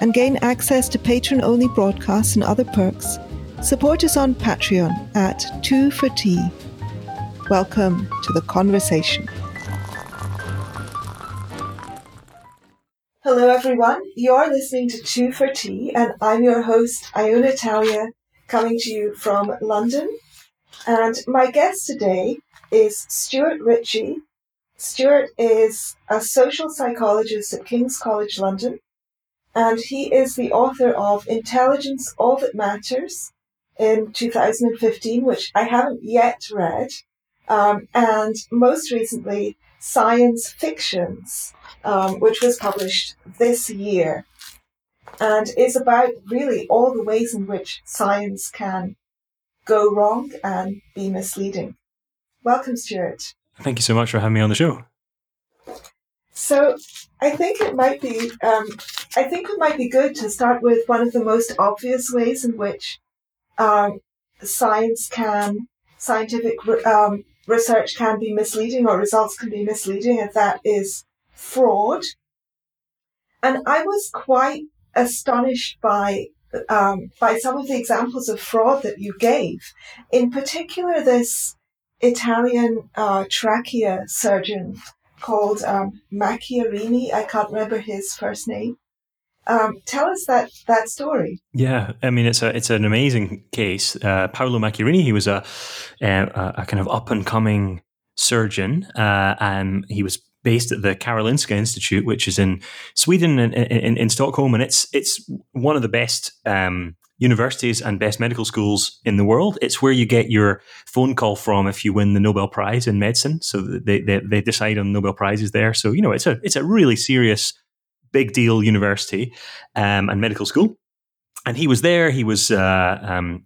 and gain access to patron only broadcasts and other perks, support us on Patreon at 2 for Tea. Welcome to the conversation. Hello, everyone. You're listening to Two for Tea, and I'm your host, Iona Italia, coming to you from London. And my guest today is Stuart Ritchie. Stuart is a social psychologist at King's College London, and he is the author of Intelligence All That Matters in 2015, which I haven't yet read, um, and most recently, Science Fictions, um, which was published this year and is about really all the ways in which science can go wrong and be misleading. Welcome, Stuart. Thank you so much for having me on the show. So, I think it might be, um, I think it might be good to start with one of the most obvious ways in which um, science can, scientific um, research can be misleading or results can be misleading, and that is fraud. And I was quite astonished by um, by some of the examples of fraud that you gave. In particular, this Italian uh, trachea surgeon called um, Macchiarini. I can't remember his first name. Um, tell us that that story. Yeah, I mean it's a it's an amazing case. Uh, Paolo Macchiarini, he was a a, a kind of up and coming surgeon, uh, and he was based at the Karolinska Institute, which is in Sweden in, in, in Stockholm, and it's it's one of the best um, universities and best medical schools in the world. It's where you get your phone call from if you win the Nobel Prize in medicine. So they they, they decide on Nobel prizes there. So you know it's a it's a really serious, big deal university um, and medical school. And he was there. He was uh, um,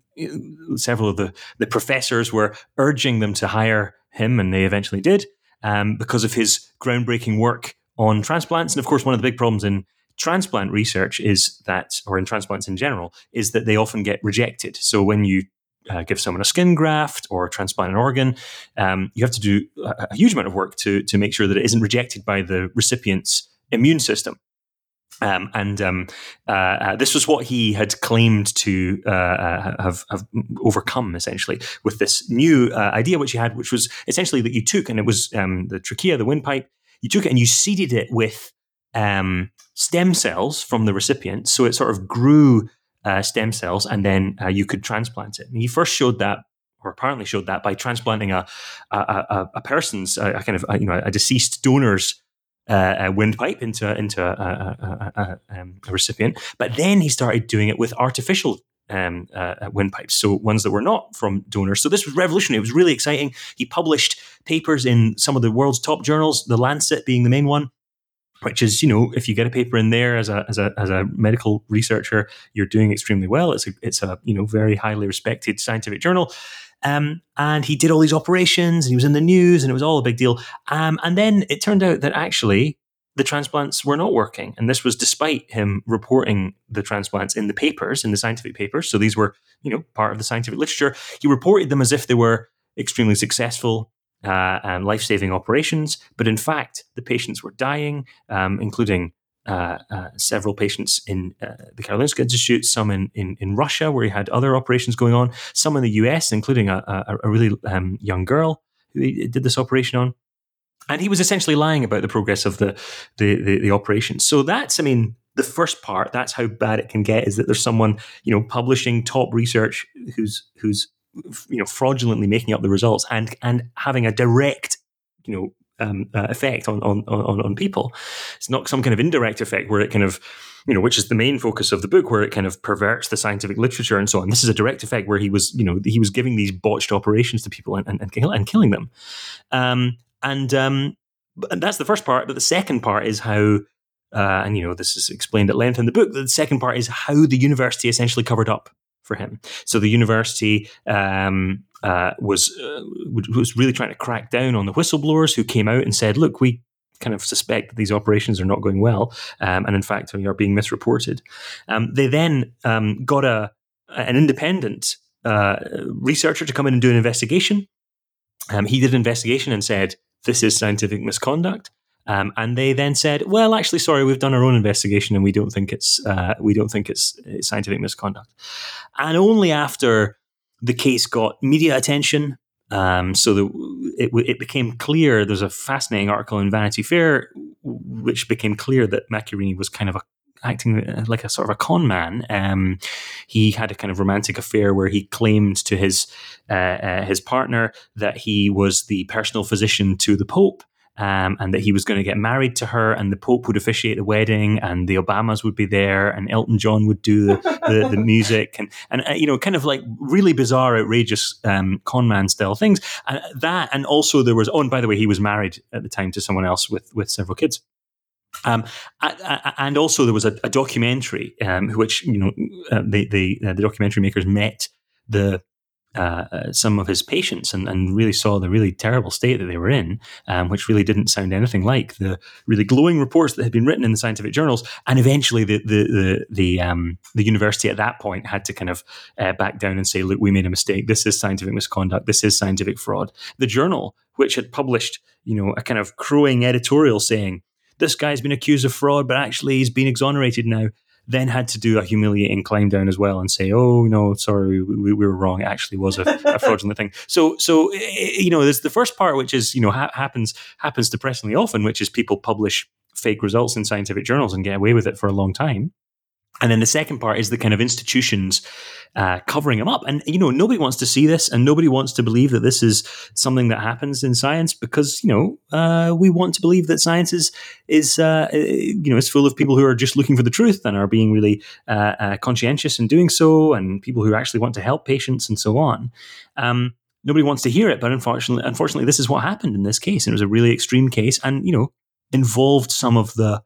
several of the the professors were urging them to hire him, and they eventually did um, because of his groundbreaking work on transplants. And of course, one of the big problems in transplant research is that, or in transplants in general, is that they often get rejected. So when you uh, give someone a skin graft or transplant an organ, um, you have to do a, a, huge amount of work to to make sure that it isn't rejected by the recipient's immune system. Um, and um, uh, uh, this was what he had claimed to uh, uh have, have, overcome, essentially, with this new uh, idea which he had, which was essentially that you took, and it was um, the trachea, the windpipe, you took it and you seeded it with um, stem cells from the recipient. So it sort of grew uh, stem cells, and then you could transplant it. And he first showed that or apparently showed that by transplanting a a, a, a person's a, kind of you know a deceased donor's uh, a windpipe into into a, a, a, um, a, recipient. But then he started doing it with artificial um, uh, windpipes, so ones that were not from donors. So this was revolutionary. It was really exciting. He published papers in some of the world's top journals, The Lancet being the main one. Which is, you know, if you get a paper in there as a as a as a medical researcher, you're doing extremely well. It's a it's a you know very highly respected scientific journal. Um, and he did all these operations and he was in the news and it was all a big deal. Um, and then it turned out that actually the transplants were not working. And this was despite him reporting the transplants in the papers, in the scientific papers. So these were, you know, part of the scientific literature. He reported them as if they were extremely successful uh, and life saving operations. But in fact, the patients were dying, um, including uh, uh, several patients in uh, the Karolinska Institute, some in, in, in, Russia, where he had other operations going on, some in the US, including a, a, a really um, young girl who he did this operation on. And he was essentially lying about the progress of the, the, the, the operation. So that's, I mean, the first part, that's how bad it can get, is that there's someone, you know, publishing top research who's who's you know fraudulently making up the results and and having a direct you know um, uh, effect on, on on on people. It's not some kind of indirect effect where it kind of you know, which is the main focus of the book, where it kind of perverts the scientific literature and so on. This is a direct effect where he was, you know, he was giving these botched operations to people and and, and, kill, and killing them, um, and um, and that's the first part. But the second part is how uh, and you know this is explained at length in the book. The second part is how the university essentially covered up for him. So the university um, uh, was uh, was really trying to crack down on the whistleblowers who came out and said, "Look, we." Kind of suspect that these operations are not going well, um, and in fact are being misreported. Um, they then um, got a an independent uh, researcher to come in and do an investigation. Um, he did an investigation and said this is scientific misconduct. Um, and they then said, "Well, actually, sorry, we've done our own investigation, and we don't think it's uh, we don't think it's, it's scientific misconduct." And only after the case got media attention, um, so the, it, it became clear. There's a fascinating article in Vanity Fair, which became clear that Macchiarini was kind of a acting uh, like a sort of a con man. Um, he had a kind of romantic affair where he claimed to his uh, uh, his partner that he was the personal physician to the Pope, um, and that he was going to get married to her, and the Pope would officiate the wedding, and the Obamas would be there, and Elton John would do the, the, the music, and and uh, you know, kind of like really bizarre, outrageous um, con man style things. And that, and also there was. Oh, and by the way, he was married at the time to someone else with with several kids. Um, and also there was a, a documentary um, which you know uh, the the, uh, the documentary makers met the uh, uh, some of his patients and, and really saw the really terrible state that they were in, um, which really didn't sound anything like the really glowing reports that had been written in the scientific journals. And eventually, the the the the, um, the university at that point had to kind of uh, back down and say, "Look, we made a mistake. This is scientific misconduct. This is scientific fraud." The journal, which had published, you know, a kind of crowing editorial saying, "This guy's been accused of fraud, but actually he's been exonerated now." Then had to do a humiliating climb down as well and say, "Oh no, sorry, we, we were wrong. It actually was a, a fraudulent thing." So, so eh, you know, there's the first part, which is you know ha- happens happens depressingly often, which is people publish fake results in scientific journals and get away with it for a long time. And then the second part is the kind of institutions uh, covering them up. And, you know, nobody wants to see this and nobody wants to believe that this is something that happens in science because, you know, uh, we want to believe that science is, is uh, you know, is full of people who are just looking for the truth and are being really uh, uh, conscientious in doing so and people who actually want to help patients and so on. Um, nobody wants to hear it, but unfortunately, unfortunately, this is what happened in this case. And it was a really extreme case and, you know, involved some of the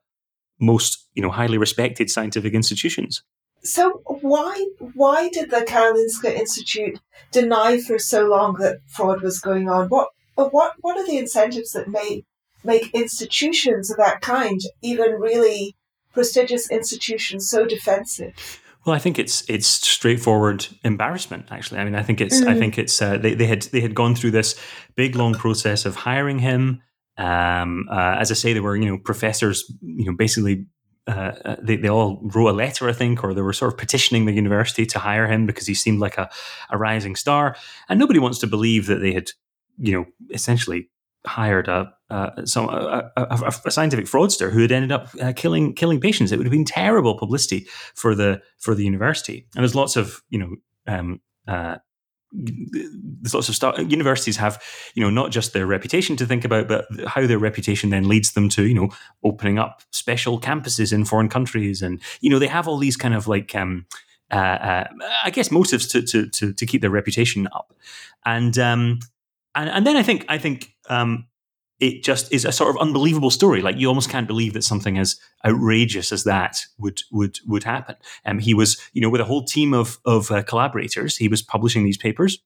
most you know highly respected scientific institutions. So why why did the Karolinska Institute deny for so long that fraud was going on? What what what are the incentives that may make institutions of that kind, even really prestigious institutions, so defensive? Well, I think it's it's straightforward embarrassment. Actually, I mean, I think it's mm. I think it's uh, they, they had they had gone through this big long process of hiring him, um, uh, as I say, there were you know professors, you know, basically uh, uh, they, they all wrote a letter, I think, or they were sort of petitioning the university to hire him because he seemed like a, a rising star. And nobody wants to believe that they had, you know, essentially hired a uh, some a, a, a, scientific fraudster who had ended up uh, killing killing patients. It would have been terrible publicity for the for the university. And there's lots of you know um, uh, there's lots of stuff. Universities have, you know, not just their reputation to think about, but how their reputation then leads them to, you know, opening up special campuses in foreign countries, and you know, they have all these kind of like, um, uh, uh, I guess, motives to, to to to keep their reputation up, and um, and and then I think I think um, it just is a sort of unbelievable story. Like you almost can't believe that something as outrageous as that would would would happen. And um, he was, you know, with a whole team of of uh, collaborators, he was publishing these papers,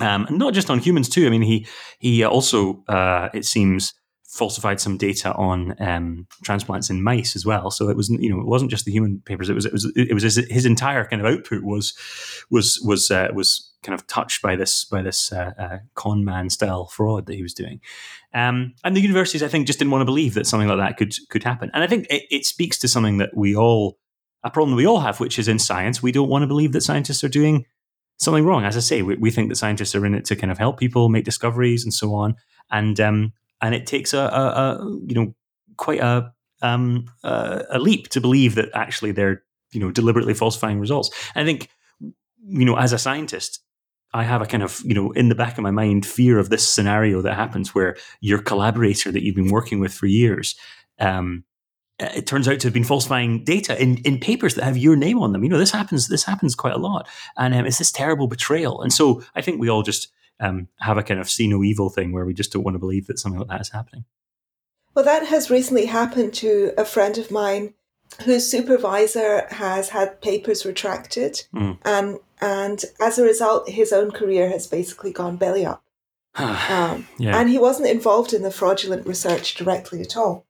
um, and not just on humans too. I mean, he he also, uh, it seems, falsified some data on um, transplants in mice as well. So it was, you know, it wasn't just the human papers. It was, it was, it was his, his entire kind of output was, was, was, uh, was kind of touched by this, by this uh, uh, con man style fraud that he was doing. Um, and the universities, I think, just didn't want to believe that something like that could could happen. And I think it, it speaks to something that we all, a problem we all have, which is in science, we don't want to believe that scientists are doing something wrong. As I say, we, we think that scientists are in it to kind of help people make discoveries and so on. And um, and it takes a, a, a you know quite a um, a leap to believe that actually they're you know deliberately falsifying results. And I think you know as a scientist, I have a kind of you know in the back of my mind fear of this scenario that happens where your collaborator that you've been working with for years. Um, it turns out to have been falsifying data in, in papers that have your name on them. You know, this happens. This happens quite a lot, and um, it's this terrible betrayal. And so, I think we all just um, have a kind of see no evil thing where we just don't want to believe that something like that is happening. Well, that has recently happened to a friend of mine whose supervisor has had papers retracted, Mm. and and as a result, his own career has basically gone belly up. Um, yeah. And he wasn't involved in the fraudulent research directly at all.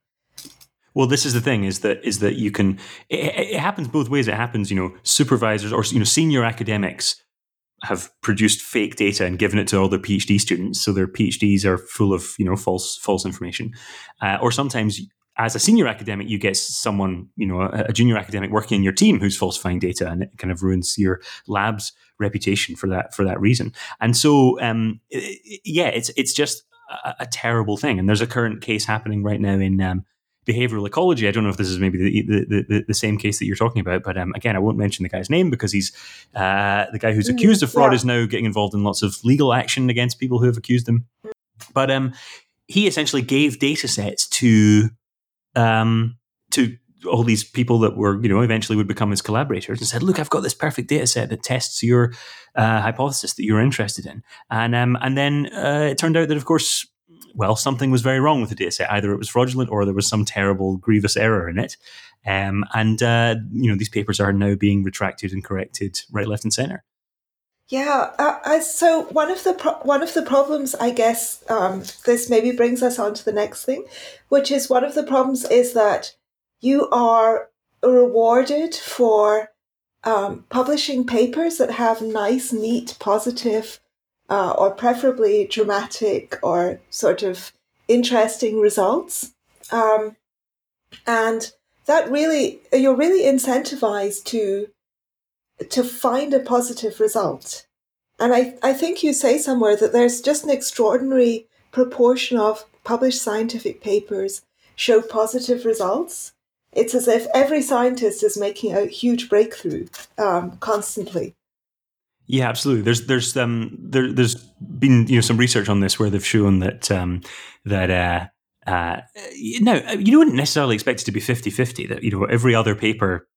Well, this is the thing: is that is that you can. It, it happens both ways. It happens, you know, supervisors or you know senior academics have produced fake data and given it to all their PhD students, so their PhDs are full of you know false false information. Uh, or sometimes, as a senior academic, you get someone you know a, a junior academic working in your team who's falsifying data, and it kind of ruins your lab's reputation for that for that reason. And so, um, yeah, it's it's just a, a terrible thing. And there's a current case happening right now in. Um, behavioral ecology. I don't know if this is maybe the the, the, the same case that you're talking about, but um, again, I won't mention the guy's name because he's uh, the guy who's Mm, accused of fraud yeah. is now getting involved in lots of legal action against people who have accused him. But um, he essentially gave data sets to um, to all these people that were, you know, eventually would become his collaborators and said, look, I've got this perfect data set that tests your uh, hypothesis that you're interested in. And, um, and then uh, it turned out that, of course, well, something was very wrong with the data set. Either it was fraudulent or there was some terrible, grievous error in it. Um, and, uh, you know, these papers are now being retracted and corrected right, left, and center. Yeah. Uh, I, so one of the pro- one of the problems, I guess, um, this maybe brings us on to the next thing, which is one of the problems is that you are rewarded for um, publishing papers that have nice, neat, positive, uh, or preferably dramatic or sort of interesting results. Um, and that really, you're really incentivized to to find a positive result. And I, I think you say somewhere that there's just an extraordinary proportion of published scientific papers show positive results. It's as if every scientist is making a huge breakthrough um, constantly. Yeah, absolutely. There's there's um there there's been you know some research on this where they've shown that um that uh uh no you wouldn't necessarily expect it to be 50-50 that you know every other paper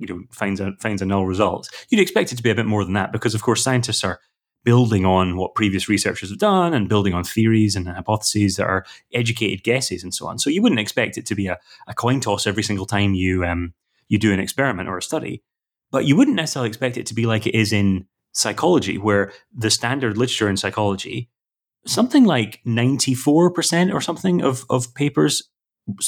you know finds a finds a null result. You'd expect it to be a bit more than that because of course scientists are building on what previous researchers have done and building on theories and hypotheses that are educated guesses and so on. So you wouldn't expect it to be a, a coin toss every single time you um you do an experiment or a study. But you wouldn't necessarily expect it to be like it is in psychology, where the standard literature in psychology, something like 94% or something of, of papers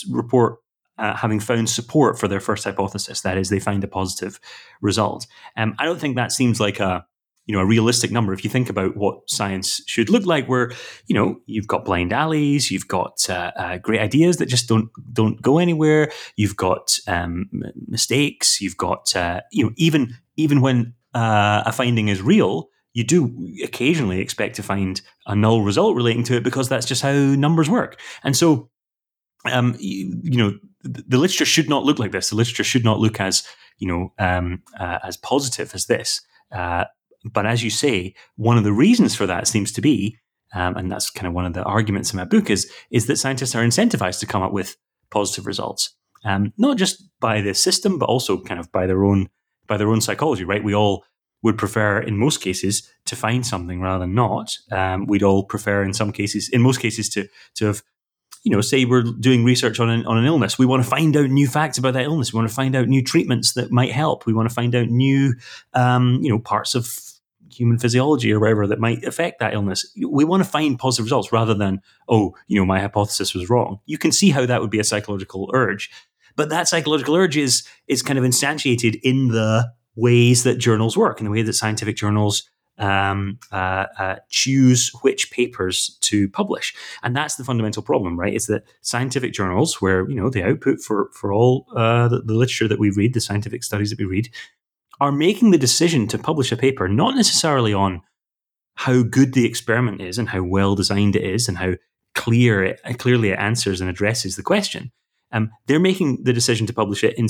report uh, having found support for their first hypothesis. That is, they find a positive result. Um, I don't think that seems like a you know a realistic number if you think about what science should look like where you know you've got blind alleys you've got uh, uh, great ideas that just don't don't go anywhere you've got um, mistakes you've got uh, you know even even when uh, a finding is real you do occasionally expect to find a null result relating to it because that's just how numbers work and so um, you, you know the, literature should not look like this the literature should not look as you know um, uh, as positive as this uh, but as you say, one of the reasons for that seems to be, um, and that's kind of one of the arguments in my book, is is that scientists are incentivized to come up with positive results, um, not just by the system, but also kind of by their own by their own psychology. Right? We all would prefer, in most cases, to find something rather than not. Um, we'd all prefer, in some cases, in most cases, to to have you know, say we're doing research on an, on an illness, we want to find out new facts about that illness. We want to find out new treatments that might help. We want to find out new, um, you know, parts of human physiology or whatever that might affect that illness. We want to find positive results rather than, oh, you know, my hypothesis was wrong. You can see how that would be a psychological urge, but that psychological urge is is kind of instantiated in the ways that journals work, in the way that scientific journals um, uh, uh, choose which papers to publish, and that's the fundamental problem, right? Is that scientific journals, where you know the output for for all uh, the, the literature that we read, the scientific studies that we read, are making the decision to publish a paper not necessarily on how good the experiment is and how well designed it is and how clear it clearly it answers and addresses the question. Um, they're making the decision to publish it in,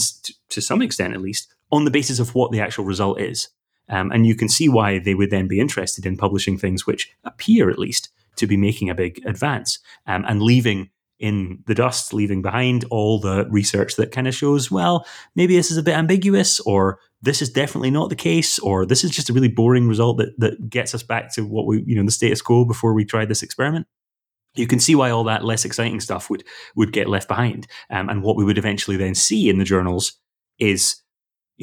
to some extent, at least, on the basis of what the actual result is. Um, and you can see why they would then be interested in publishing things which appear, at least, to be making a big advance um, and leaving in the dust, leaving behind all the research that kind of shows, well, maybe this is a bit ambiguous, or this is definitely not the case, or this is just a really boring result that, that gets us back to what we, you know, the status quo before we tried this experiment. you can see why all that less exciting stuff would would get left behind. Um, and what we would eventually then see in the journals is,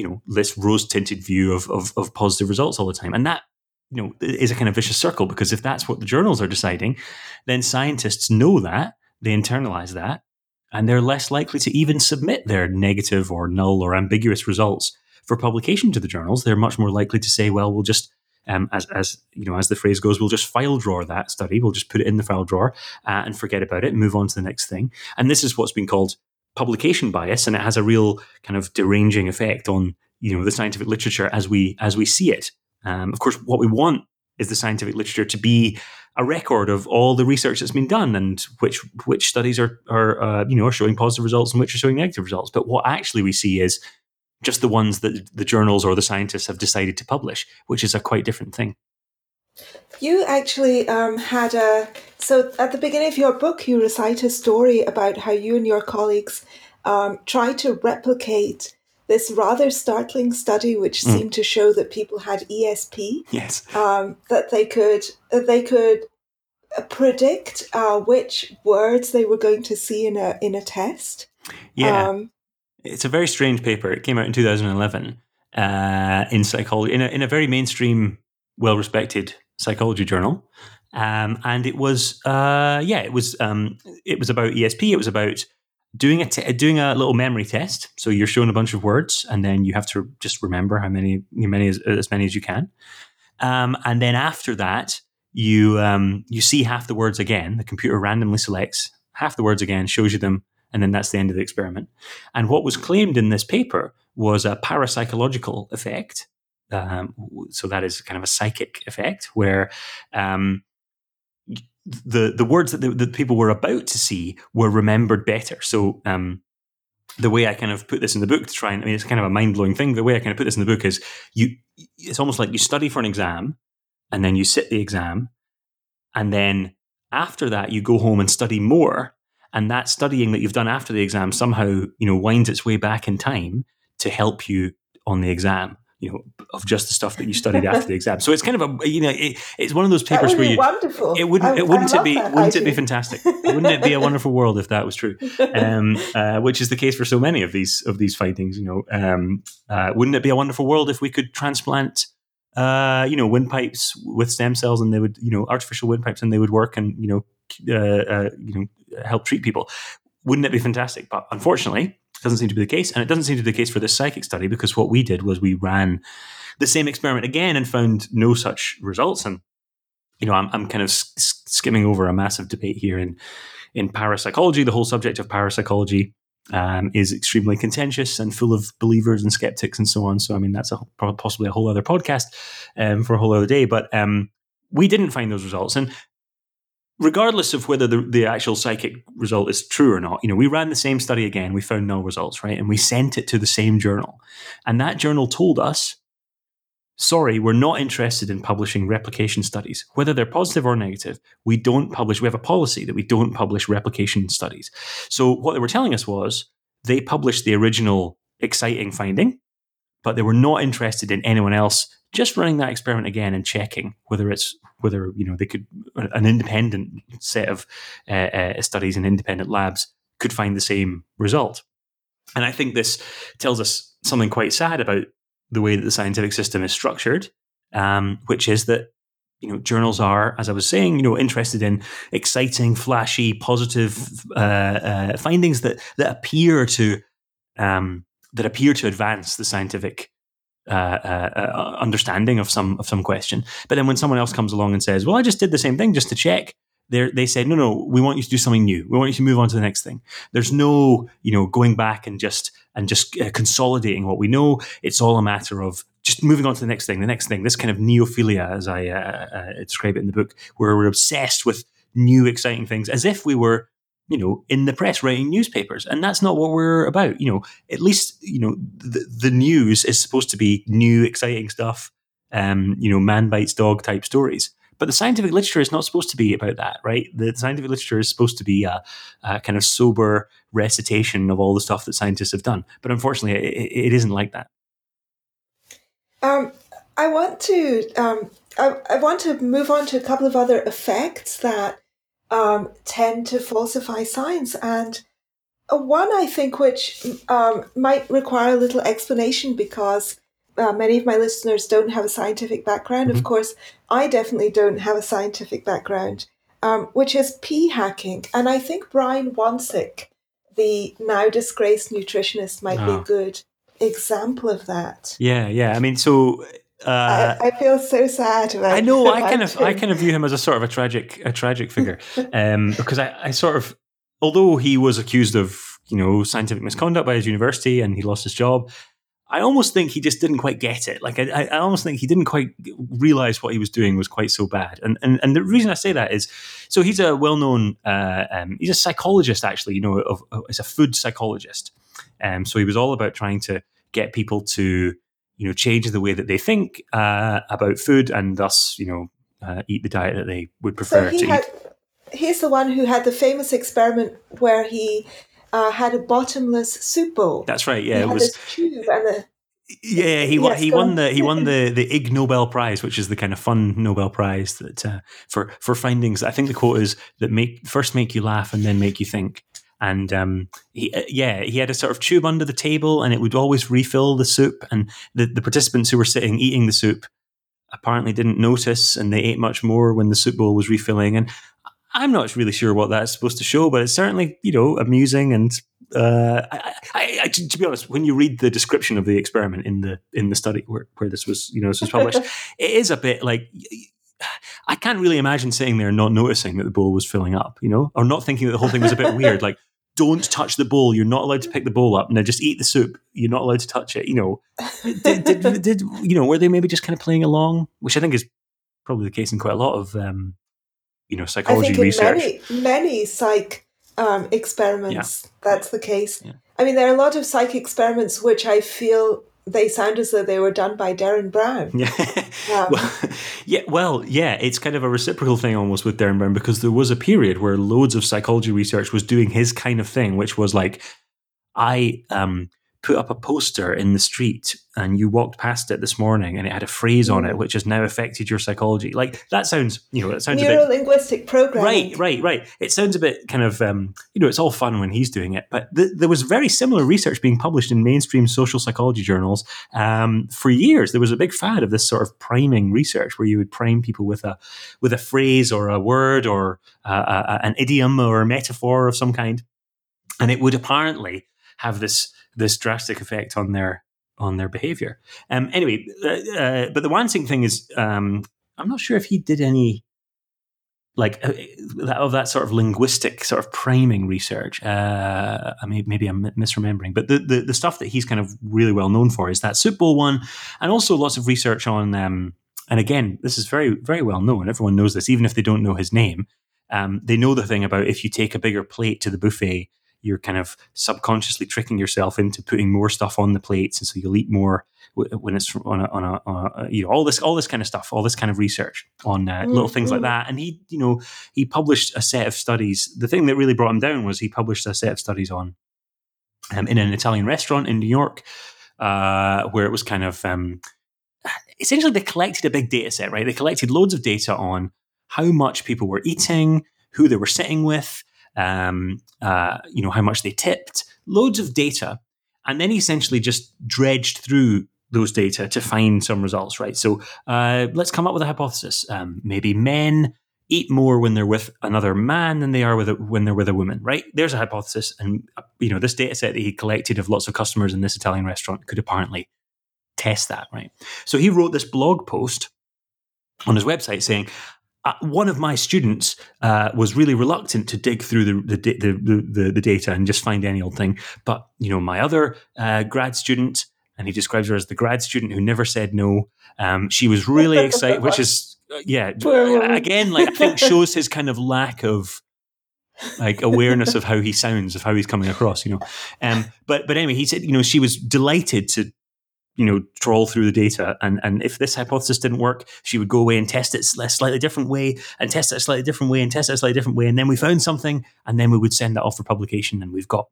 you know, this rose tinted view of, of, of positive results all the time, and that you know is a kind of vicious circle because if that's what the journals are deciding, then scientists know that they internalize that, and they're less likely to even submit their negative or null or ambiguous results for publication to the journals. They're much more likely to say, well, we'll just um, as, as you know, as the phrase goes, we'll just file drawer that study. We'll just put it in the file drawer uh, and forget about it and move on to the next thing. And this is what's been called publication bias, and it has a real kind of deranging effect on you know the scientific literature as we as we see it. Um, of course, what we want is the scientific literature to be a record of all the research that's been done and which which studies are are uh, you know are showing positive results and which are showing negative results. But what actually we see is just the ones that the journals or the scientists have decided to publish, which is a quite different thing. You actually um, had a so at the beginning of your book, you recite a story about how you and your colleagues um, tried to replicate this rather startling study, which mm. seemed to show that people had ESP. Yes, um, that they could that they could uh, predict uh, which words they were going to see in a in a test. Yeah. Um, it's a very strange paper. It came out in 2011 uh, in psychology, in a, in a very mainstream, well respected psychology journal. Um, and it was, uh, yeah, it was, um, it was about ESP. It was about doing a doing a little memory test. So you're shown a bunch of words, and then you have to just remember how many, many as, as many as you can. Um, and then after that, you um, you see half the words again. The computer randomly selects half the words again, shows you them and then that's the end of the experiment. And what was claimed in this paper was a parapsychological effect. Um, so that is kind of a psychic effect where um, the the words that the, the, people were about to see were remembered better. So um, the way I kind of put this in the book to try and I mean it's kind of a mind blowing thing. The way I kind of put this in the book is you it's almost like you study for an exam and then you sit the exam and then after that you go home and study more and that studying that you've done after the exam somehow you know winds its way back in time to help you on the exam you know of just the stuff that you studied after the exam. So it's kind of a you know it, it's one of those papers where you wonderful. it wouldn't it wouldn't it be wouldn't it be fantastic? Wouldn't it be a wonderful world if that was true? Um, uh, which is the case for so many of these of these findings you know um, uh, wouldn't it be a wonderful world if we could transplant uh, you know windpipes with stem cells and they would you know artificial windpipes and they would work and you know uh, uh, you know help treat people. Wouldn't it be fantastic? But unfortunately, doesn't seem to be the case, and it doesn't seem to be the case for this psychic study because what we did was we ran the same experiment again and found no such results. And you know, I'm, I'm kind of skimming over a massive debate here in in parapsychology. The whole subject of parapsychology um, is extremely contentious and full of believers and skeptics and so on. So, I mean, that's a, possibly a whole other podcast um, for a whole other day. But um, we didn't find those results, and regardless of whether the, the actual psychic result is true or not, you know, we ran the same study again, we found no results, right? And we sent it to the same journal. And that journal told us, sorry, we're not interested in publishing replication studies. Whether they're positive or negative, we don't publish, we have a policy that we don't publish replication studies. So what they were telling us was they published the original exciting finding, but they were not interested in anyone else just running that experiment again and checking whether it's whether you know they could an independent set of uh, uh, studies and independent labs could find the same result. And I think this tells us something quite sad about the way that the scientific system is structured, um, which is that you know journals are, as I was saying, you know, interested in exciting, flashy, positive uh, uh findings that that appear to um, that appear to advance the scientific uh, uh, uh, understanding of some of some question. But then when someone else comes along and says, "Well, I just did the same thing just to check," they they say, "No, no, we want you to do something new. We want you to move on to the next thing." There's no, you know, going back and just and just uh, consolidating what we know. It's all a matter of just moving on to the next thing, the next thing. This kind of neophilia, as I uh, uh, describe it in the book, where we're obsessed with new exciting things, as if we were you know, in the press writing newspapers. And that's not what we're about. You know, at least, you know, the, the news is supposed to be new, exciting stuff, um, you know, man bites dog type stories. But the scientific literature is not supposed to be about that, right? The scientific literature is supposed to be a, a kind of sober recitation of all the stuff that scientists have done. But unfortunately, it, it isn't like that. Um, I want to um, I, I want to move on to a couple of other effects that um, tend to falsify science. And one, I think, which um, might require a little explanation because uh, many of my listeners don't have a scientific background. Mm-hmm. Of course, I definitely don't have a scientific background, um, which is p hacking. And I think Brian Wansink, the now disgraced nutritionist, might oh. be a ah. good example of that. Yeah, yeah. I mean, so uh, I, I, feel so sad about. I know. I kind of. I kind of view him as a sort of a tragic, a tragic figure, um, because I, I sort of, although he was accused of, you know, scientific misconduct by his university and he lost his job, I almost think he just didn't quite get it. Like I, I almost think he didn't quite realize what he was doing was quite so bad. And and and the reason I say that is, so he's a well-known, uh, um, he's a psychologist actually. You know, of, of, a food psychologist. Um, so he was all about trying to get people to you know change the way that they think uh, about food and thus you know uh, eat the diet that they would prefer so to had, eat. He's the one who had the famous experiment where he uh, had a bottomless soup bowl. That's right. Yeah, he it was tube and the. Yeah, he won. he won the he won the the Ig Nobel Prize, which is the kind of fun Nobel Prize that uh, for for findings. I think the quote is that make first make you laugh and then make you think and um, he, uh, yeah, he had a sort of tube under the table, and it would always refill the soup. And the, the participants who were sitting eating the soup apparently didn't notice, and they ate much more when the soup bowl was refilling. And I'm not really sure what that's supposed to show, but it's certainly you know amusing. And uh, I, I, I, to be honest, when you read the description of the experiment in the in the study where, where this was you know this was published, it is a bit like I can't really imagine sitting there not noticing that the bowl was filling up, you know, or not thinking that the whole thing was a bit weird. Like, don't touch the bowl. You're not allowed to pick the bowl up. Now just eat the soup. You're not allowed to touch it. You know, did, did, did, you know? Were they maybe just kind of playing along? Which I think is probably the case in quite a lot of um, you know psychology research. Many, many psych um, experiments, yeah. that's the case. Yeah. I mean, there are a lot of psych experiments which I feel they sound as though they were done by Derren Brown. Yeah. Um, well, yeah, well, yeah, it's kind of a reciprocal thing almost with Derren Brown because there was a period where loads of psychology research was doing his kind of thing, which was like, I um, put up a poster in the street and you walked past it this morning and it had a phrase on it mm. which has now affected your psychology. Like that sounds you know it sounds neuro linguistic programming. Right right right. It sounds a bit kind of um, you know it's all fun when he's doing it but th- there was very similar research being published in mainstream social psychology journals um, for years. There was a big fad of this sort of priming research where you would prime people with a with a phrase or a word or uh, a, an idiom or a metaphor of some kind. And it would apparently have this this drastic effect on their on their behavior. Um, anyway, uh, uh, but the Wansink thing is, um, I'm not sure if he did any like uh, of that sort of linguistic sort of priming research. Uh, I mean, maybe I'm misremembering, but the, the, the stuff that he's kind of really well known for is that Soup Bowl one, and also lots of research on. Um, and again, this is very very well known. Everyone knows this, even if they don't know his name. Um, they know the thing about if you take a bigger plate to the buffet, you're kind of subconsciously tricking yourself into putting more stuff on the plates, and so you'll eat more when it's on a, on a, on a, you know all this all this kind of stuff, all this kind of research on uh, mm-hmm. little things like mm-hmm. that. And he, you know, he published a set of studies. The thing that really brought him down was he published a set of studies on um, in an Italian restaurant in New York, uh, where it was kind of um, essentially they collected a big data set, right? They collected loads of data on how much people were eating, who they were sitting with, um, uh, you know, how much they tipped, loads of data. And then he essentially just dredged through those data to find some results, right? So uh, let's come up with a hypothesis. Um, maybe men eat more when they're with another man than they are with a, when they're with a woman, right? There's a hypothesis, and uh, you know this data set that he collected of lots of customers in this Italian restaurant could apparently test that, right? So he wrote this blog post on his website saying, uh, one of my students uh, was really reluctant to dig through the the, the the, the data and just find any old thing. But you know, my other uh, grad student, and he describes her as the grad student who never said no. Um, she was really excited, which is uh, yeah, again, like I think shows his kind of lack of like awareness of how he sounds, of how he's coming across, you know. Um, but but anyway, he said, you know, she was delighted to you know, trawl through the data. And, and if this hypothesis didn't work, she would go away and test it a slightly different way and test it a slightly different way and test it a slightly different way. And then we found something and then we would send that off for publication. And we've got,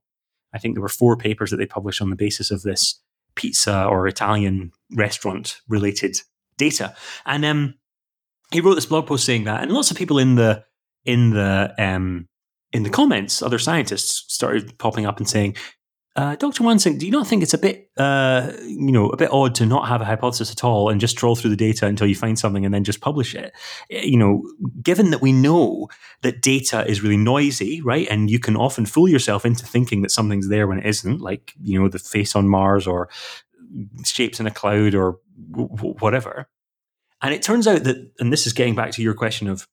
I think there were four papers that they published on the basis of this pizza or Italian restaurant related data. And um, he wrote this blog post saying that. And lots of people in the, in the um, in the comments, other scientists started popping up and saying, uh, Dr. Wansink, do you not think it's a bit, uh, you know, a bit odd to not have a hypothesis at all and just troll through the data until you find something and then just publish it? Eh, you know, given that we know that data is really noisy, right, and you can often fool yourself into thinking that something's there when it isn't, like you know, the face on Mars or shapes in a cloud or w- whatever. And it turns out that, and this is getting back to your question of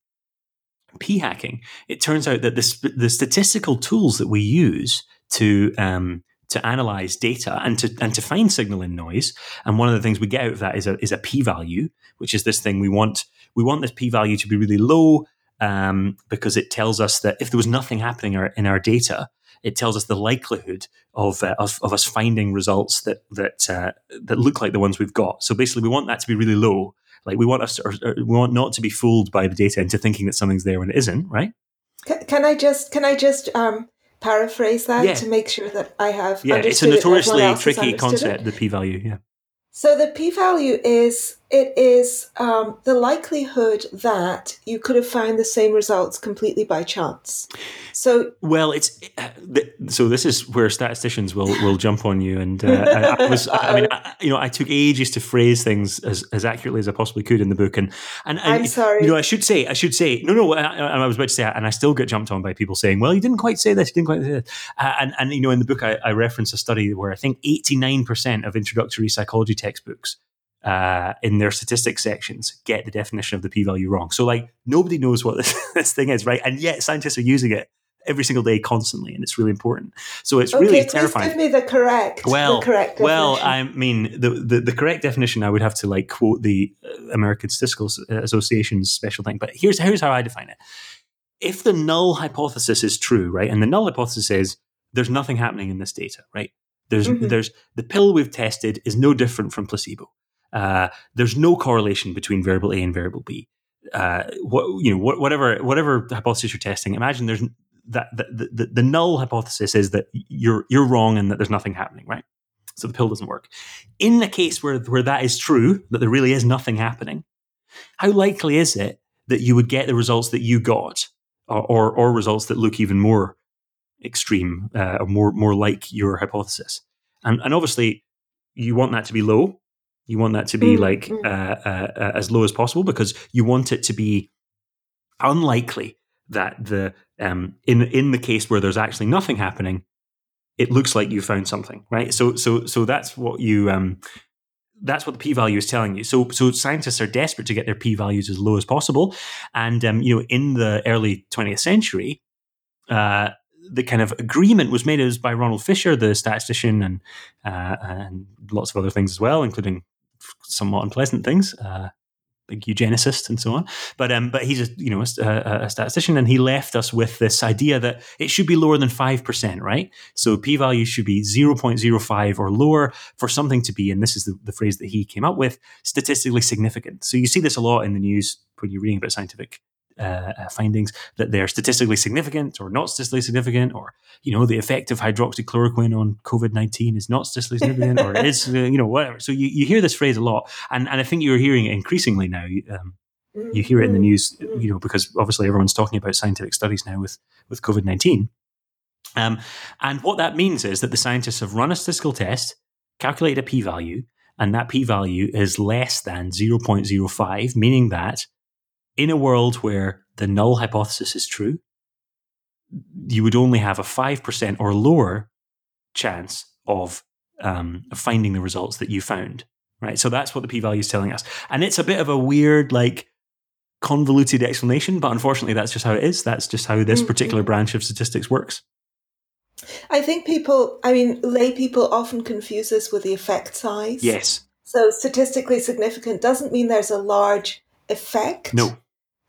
p hacking. It turns out that the, the statistical tools that we use to um, to analyze data and to and to find signal in noise. And one of the things we get out of that is a is a p value, which is this thing we want we want this p value to be really low um, because it tells us that if there was nothing happening in our, data, it tells us the likelihood of, uh, of, of us finding results that that uh, that look like the ones we've got. So basically, we want that to be really low. Like we want us, or, or we want not to be fooled by the data into thinking that something's there when it isn't. Right? Can, can I just can I just um, paraphrase that Yeah. to make sure that I have Yeah, it's a understood it and everyone notoriously tricky concept, the p-value. Yeah. So the p-value is it is um, the likelihood that you could have found the same results completely by chance. So Well, it's uh, th- so. This is where statisticians will will jump on you, and uh, I, I was. I mean, I, you know, I took ages to phrase things as, as accurately as I possibly could in the book, and and, and I'm sorry. You know, I should say, I should say, no, no. I, I was about to say, and I still get jumped on by people saying, "Well, you didn't quite say this, you didn't quite say this." Uh, and and you know, in the book, I, I reference a study where I think eighty nine percent of introductory psychology textbooks. Uh, in their statistics sections, get the definition of the p-value wrong. So, like, nobody knows what this, this thing is, right? And yet, scientists are using it every single day, constantly, and it's really important. So, it's okay, really terrifying. give me the correct Well, the correct Well. I mean, the, the, the correct definition, I would have to like quote the uh, American Statistical uh, Association's special thing. But here's here's how I define it: if the null hypothesis is true, right, and the null hypothesis is there's nothing happening in this data, right? There's Mhm. there's the pill we've tested is no different from placebo. Uh, there's no correlation between variable A and variable B. Uh, what you know, what, whatever whatever hypothesis you're testing, imagine there's that the, the, the null hypothesis is that you're you're wrong and that there's nothing happening, right? So the pill doesn't work. In the case where where that is true, that there really is nothing happening, how likely is it that you would get the results that you got, or or, or results that look even more extreme uh, or more more like your hypothesis? And and obviously, you want that to be low. You want that to be Mm, like mm. uh, uh, uh, as low as possible because you want it to be unlikely that the um, in in the case where there's actually nothing happening, it looks like you found something, right? So so so that's what you um, that's what the p value is telling you. So so scientists are desperate to get their p values as low as possible, and um, you know in the early 20th century. Uh, the kind of agreement was made as by Ronald Fisher, the statistician, and uh, and lots of other things as well, including somewhat unpleasant things. Uh, big eugenicist and so on. But um, but he's a you know a, a statistician, and he left us with this idea that it should be lower than five percent, right? So p value should be zero point zero five or lower for something to be, and this is the, the phrase that he came up with, statistically significant. So you see this a lot in the news when you're reading about scientific. Uh, uh, findings that they're statistically significant or not statistically significant, or you know the effect of hydroxychloroquine on COVID nineteen is not statistically significant, or it is uh, you know whatever. So you, you hear this phrase a lot, and and I think you're hearing it increasingly now. Um, you hear it in the Mm, news, mm. you know, because obviously everyone's talking about scientific studies now with with COVID nineteen. Um, and what that means is that the scientists have run a statistical test, calculated a p value, and that p value is less than zero point zero five, meaning that in a world where the null hypothesis is true, you would only have a five percent or lower chance of um, finding the results that you found. Right. So that's what the p value is telling us. And it's a bit of a weird, like, convoluted explanation, but unfortunately, that's just how it is. That's just how this Mm, particular branch of statistics works. I think people, I mean, lay people often confuse this with the effect size. Yes. So statistically significant doesn't mean there's a large effect. No.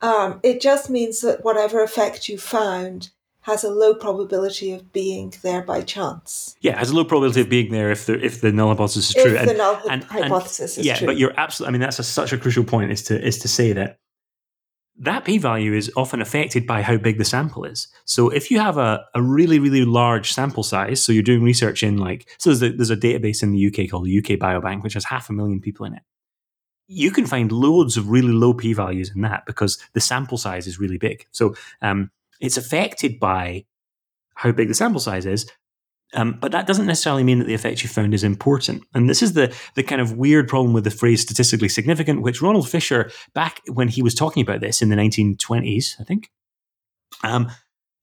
Um, it just means that whatever effect you found has a low probability of being there by chance. Yeah, has a low probability of being there if the if the null hypothesis is If true. the And- null and- and- hypothesis is yeah, true. but you're absolutely. I mean, that's a, such a crucial point is to is to say that that p value is often affected by how big the sample is. So if you have a, a really really large sample size, so you're doing research in like so there's a, there's a database in the UK called the UK Biobank which has half a million people in it. You can find loads of really low p values in that because the sample size is really big. So um, it's affected by how big the sample size is. Um, but that doesn't necessarily mean that the effect you found is important. And this is the the kind of weird problem with the phrase statistically significant, which Ronald Fisher, back when he was talking about this in the 1920s, I think, um,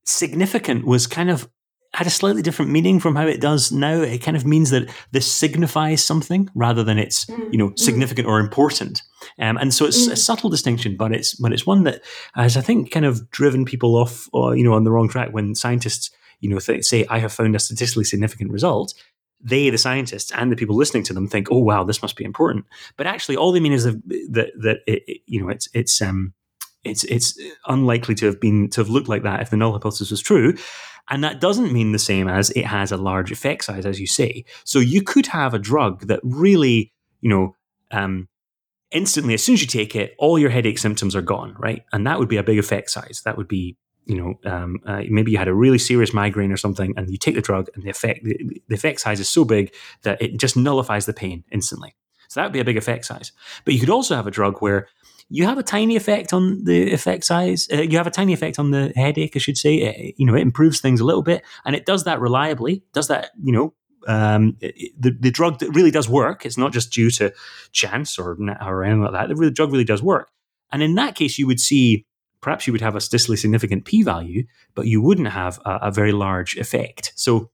significant was kind of had a slightly different meaning from how it does now. It kind of means that this signifies something rather than it's you know significant or important. Um, and so it's a subtle distinction, but it's but it's one that has I think kind of driven people off, or, you know, on the wrong track when scientists you know th- say I have found a statistically significant result. They, the scientists, and the people listening to them think, "Oh, wow, this must be important." But actually, all they mean is that that, that it, it, you know it's it's um it's it's unlikely to have been to have looked like that if the null hypothesis was true. And that doesn't mean the same as it has a large effect size, as you say. So you could have a drug that really, you know, um, instantly, as soon as you take it, all your headache symptoms are gone, right? And that would be a big effect size. That would be, you know, um, uh, maybe you had a really serious migraine or something, and you take the drug, and the effect the, the effect size is so big that it just nullifies the pain instantly. So that would be a big effect size. But you could also have a drug where you have a tiny effect on the effect size. Uh, you have a tiny effect on the headache, I should say. It, you know, it improves things a little bit, and it does that reliably. Does that, you know, um, the the drug really does work. It's not just due to chance or or anything like that. The, the drug really does work, and in that case, you would see perhaps you would have a statistically significant p-value, but you wouldn't have a, a very large effect. So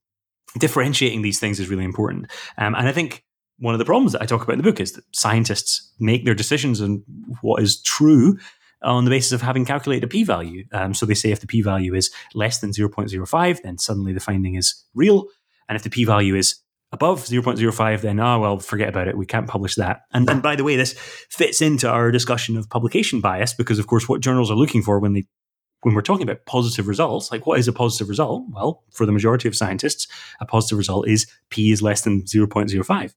differentiating these things is really important, um, and I think one of the problems that I talk about in the book is that scientists make their decisions on what is true on the basis of having calculated a p-value. Um, so they say if the p-value is less than 0.05, then suddenly the finding is real. And if the p-value is above 0.05, then, oh, well, forget about it. We can't publish that. And, and by the way, this fits into our discussion of publication bias because, of course, what journals are looking for when they when we're talking about positive results, like what is a positive result? Well, for the majority of scientists, a positive result is p is less than 0.05.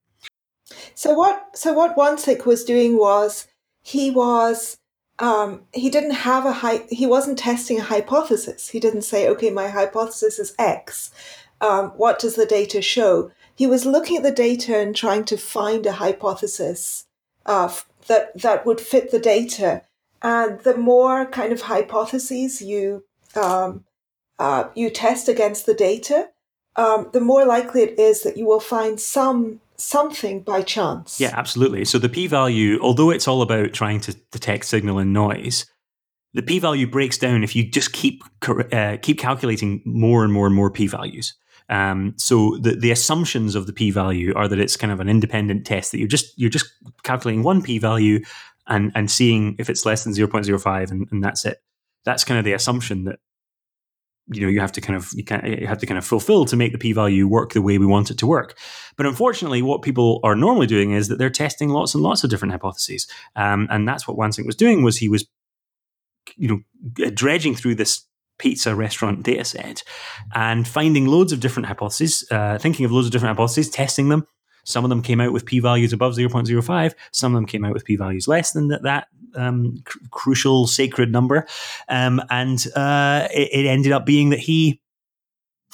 So what so what Wansink was doing was he was um, he didn't have a hy- he wasn't testing a hypothesis. He didn't say, okay, my hypothesis is X. Um, what does the data show? He was looking at the data and trying to find a hypothesis uh, that that would fit the data. And the more kind of hypotheses you um, uh, you test against the data, um, the more likely it is that you will find some something by chance. Yeah, absolutely. So the p value, although it's all about trying to detect signal and noise, the p value breaks down if you just keep uh, keep calculating more and more and more p values. Um, so the, the assumptions of the p value are that it's kind of an independent test that you're just you're just calculating one p value and and seeing if it's less than 0.05 and, and that's it. That's kind of the assumption that you know you have to kind of you can you have to kind of fulfill to make the p-value work the way we want it to work. But unfortunately what people are normally doing is that they're testing lots and lots of different hypotheses. Um, and that's what Wansink was doing was he was you know dredging through this pizza restaurant data set and finding loads of different hypotheses uh, thinking of loads of different hypotheses testing them some of them came out with p values above 0.05. Some of them came out with p values less than that, that um, cr- crucial sacred number. Um, and uh, it, it, ended up being that he.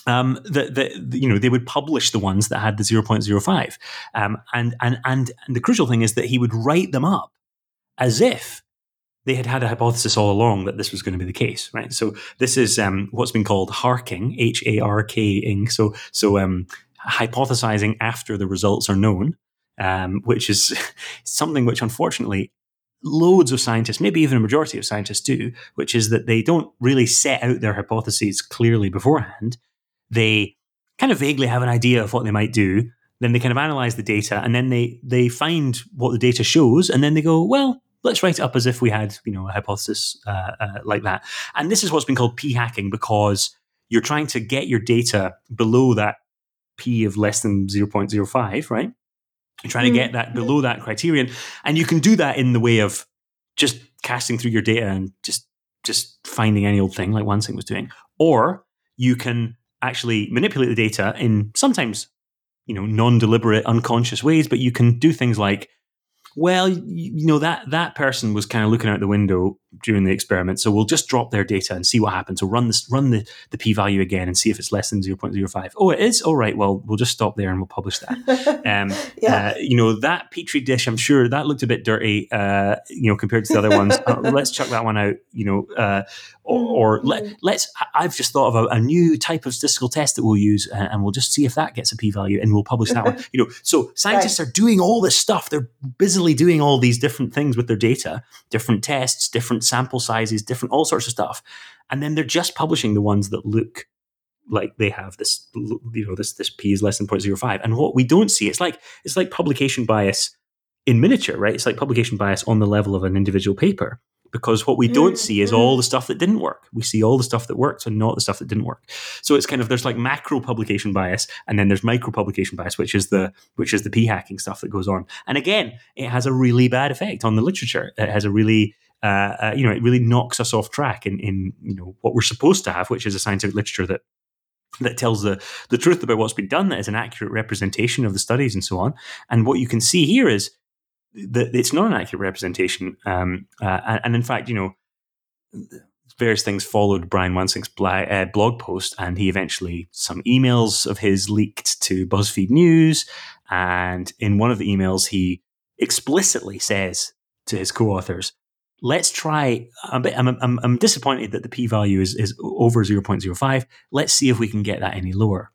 Um, that, that you know they would publish the ones that had the 0.05 um, and, and and and the crucial thing is that he would write them up as if they had had a hypothesis all along that this was going to be the case, right? So this is um, what's been called harking, H A R K ing. So so um, hypothesizing after the results are known, um, which is something which unfortunately loads of scientists, maybe even a majority of scientists do, which is that they don't really set out their hypotheses clearly beforehand. They kind of vaguely have an idea of what they might do. Then they kind of analyze the data and then they, they find what the data shows. And then they go, well, let's write it up as if we had, you know, a hypothesis uh, uh, like that. And this is what's been called p hacking because you're trying to get your data below that p of less than 0.05, right? You're trying to get mm-hmm. that below that criterion. And you can do that in the way of just casting through your data and just just finding any old thing like Wansink was doing. Or you can actually manipulate the data in sometimes, you know, non-deliberate, unconscious ways, but you can do things like, well, you know, that that person was kind of looking out the window during the experiment. So we'll just drop their data and see what happens. We'll run this, run the, the p value again and see if it's less than 0.05. Oh, it is? All right. Well, we'll just stop there and we'll publish that. Um, yeah. Uh, you know, that Petri dish, I'm sure that looked a bit dirty, uh, you know, compared to the other ones. Uh, let's chuck that one out, you know, uh, or, or mm-hmm. let, us I've just thought of a, a, new type of statistical test that we'll use uh, and we'll just see if that gets a p value and we'll publish that one. You know, so scientists right. are doing all this stuff. They're busily doing all these different things with their data, different tests, different sample sizes, different all sorts of stuff. And then they're just publishing the ones that look like they have this, you know, this this p is less than 0.05. And what we don't see, it's like it's like publication bias in miniature, right? It's like publication bias on the level of an individual paper because what we don't mm, see is all mm. the stuff that didn't work. We see all the stuff that worked and not the stuff that didn't work. So it's kind of there's like macro publication bias and then there's micro publication bias, which is the which is the p hacking stuff that goes on. And again, it has a really bad effect on the literature. It has a really uh, uh, you know it really knocks us off track in in you know what we're supposed to have, which is a scientific literature that that tells the, the truth about what's been done, that is an accurate representation of the studies and so on. And what you can see here is that it's not an accurate representation. Um, uh, and in fact, you know, various things followed Brian Wansink's uh, blog post, and he eventually some emails of his leaked to BuzzFeed News, and in one of the emails he explicitly says to his co-authors, "Let's try. I'm, I'm, I'm disappointed that the p-value is is over 0.05. Let's see if we can get that any lower."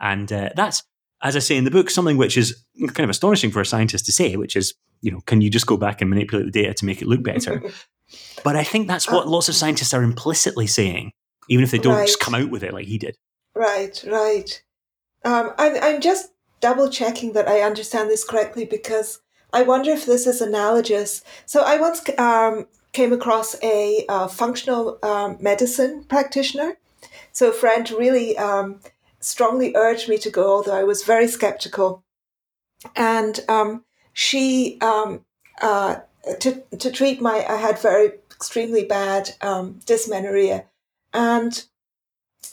And uh, that's as I say in the book, something which is kind of astonishing for a scientist to say, which is you know, can you just go back and manipulate the data to make it look better? but I think that's what uh, lots of scientists are implicitly saying, even if they don't right. just come out with it like he did. Right, right. Um, I'm, I'm just double checking that I understand this correctly because I wonder if this is analogous. So I once um, came across a uh, functional um, medicine practitioner. So a friend really um, strongly urged me to go, although I was very skeptical. And um, she um, uh, to to treat my I had very extremely bad um, dysmenorrhea, and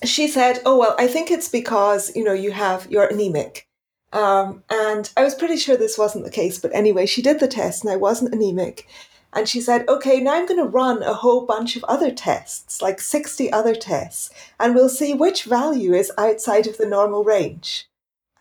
she said, "Oh well, I think it's because you know you have you're anemic." Um, and I was pretty sure this wasn't the case, but anyway, she did the test and I wasn't anemic. And she said, okay, now I'm going to run a whole bunch of other tests, like 60 other tests, and we'll see which value is outside of the normal range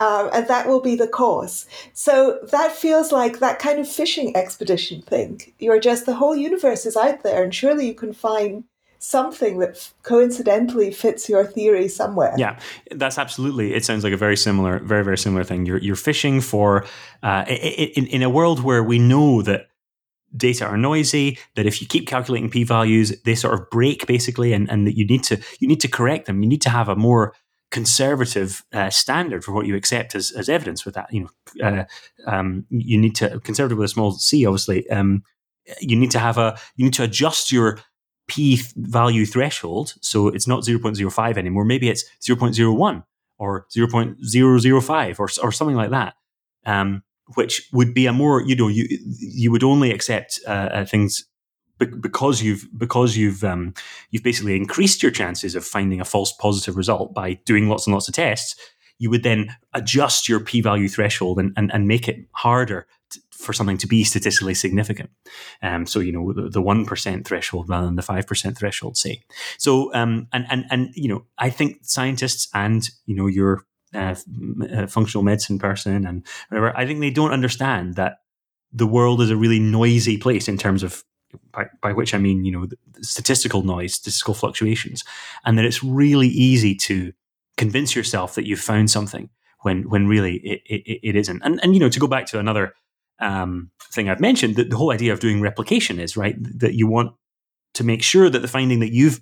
um, and that will be the cause. So that feels like that kind of fishing expedition thing. You're just the whole universe is out there, and surely you can find something that coincidentally fits your theory somewhere. Yeah, that's absolutely. It sounds like a very similar, very very similar thing. You're you're fishing for uh, in in a world where we know that data are noisy that if you keep calculating p values they sort of break basically and, and that you need to you need to correct them you need to have a more conservative uh, standard for what you accept as, as evidence with that. You know, uh, um, you need to conservative with a small c. Obviously, um, you need to have a you need to adjust your p value threshold so it's not 0.05 anymore. Maybe it's 0.01 or 0.005 or or something like that. Um, which would be a more you know you you would only accept uh, uh things because you've because you've um, you've basically increased your chances of finding a false positive result by doing lots and lots of tests, you would then adjust your p-value threshold and, and, and make it harder for something to be statistically significant. Um, so you know the one percent threshold rather than the five percent threshold, say. So um, and and and you know I think scientists and you know your uh, uh, functional medicine person and whatever, I think they don't understand that the world is a really noisy place in terms of by, by which I mean, you know, statistical noise, statistical fluctuations, and that it's really easy to convince yourself that you've found something when when really it, it, it isn't. And and you know, to go back to another um, thing I've mentioned, that the whole idea of doing replication is right that you want to make sure that the finding that you've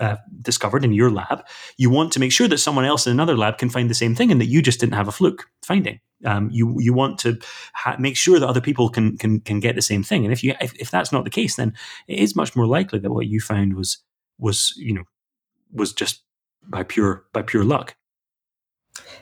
uh, discovered in your lab, you want to make sure that someone else in another lab can find the same thing and that you just didn't have a fluke finding. Um, you you want to ha- make sure that other people can can can get the same thing, and if you if, if that's not the case, then it is much more likely that what you found was was you know was just by pure by pure luck.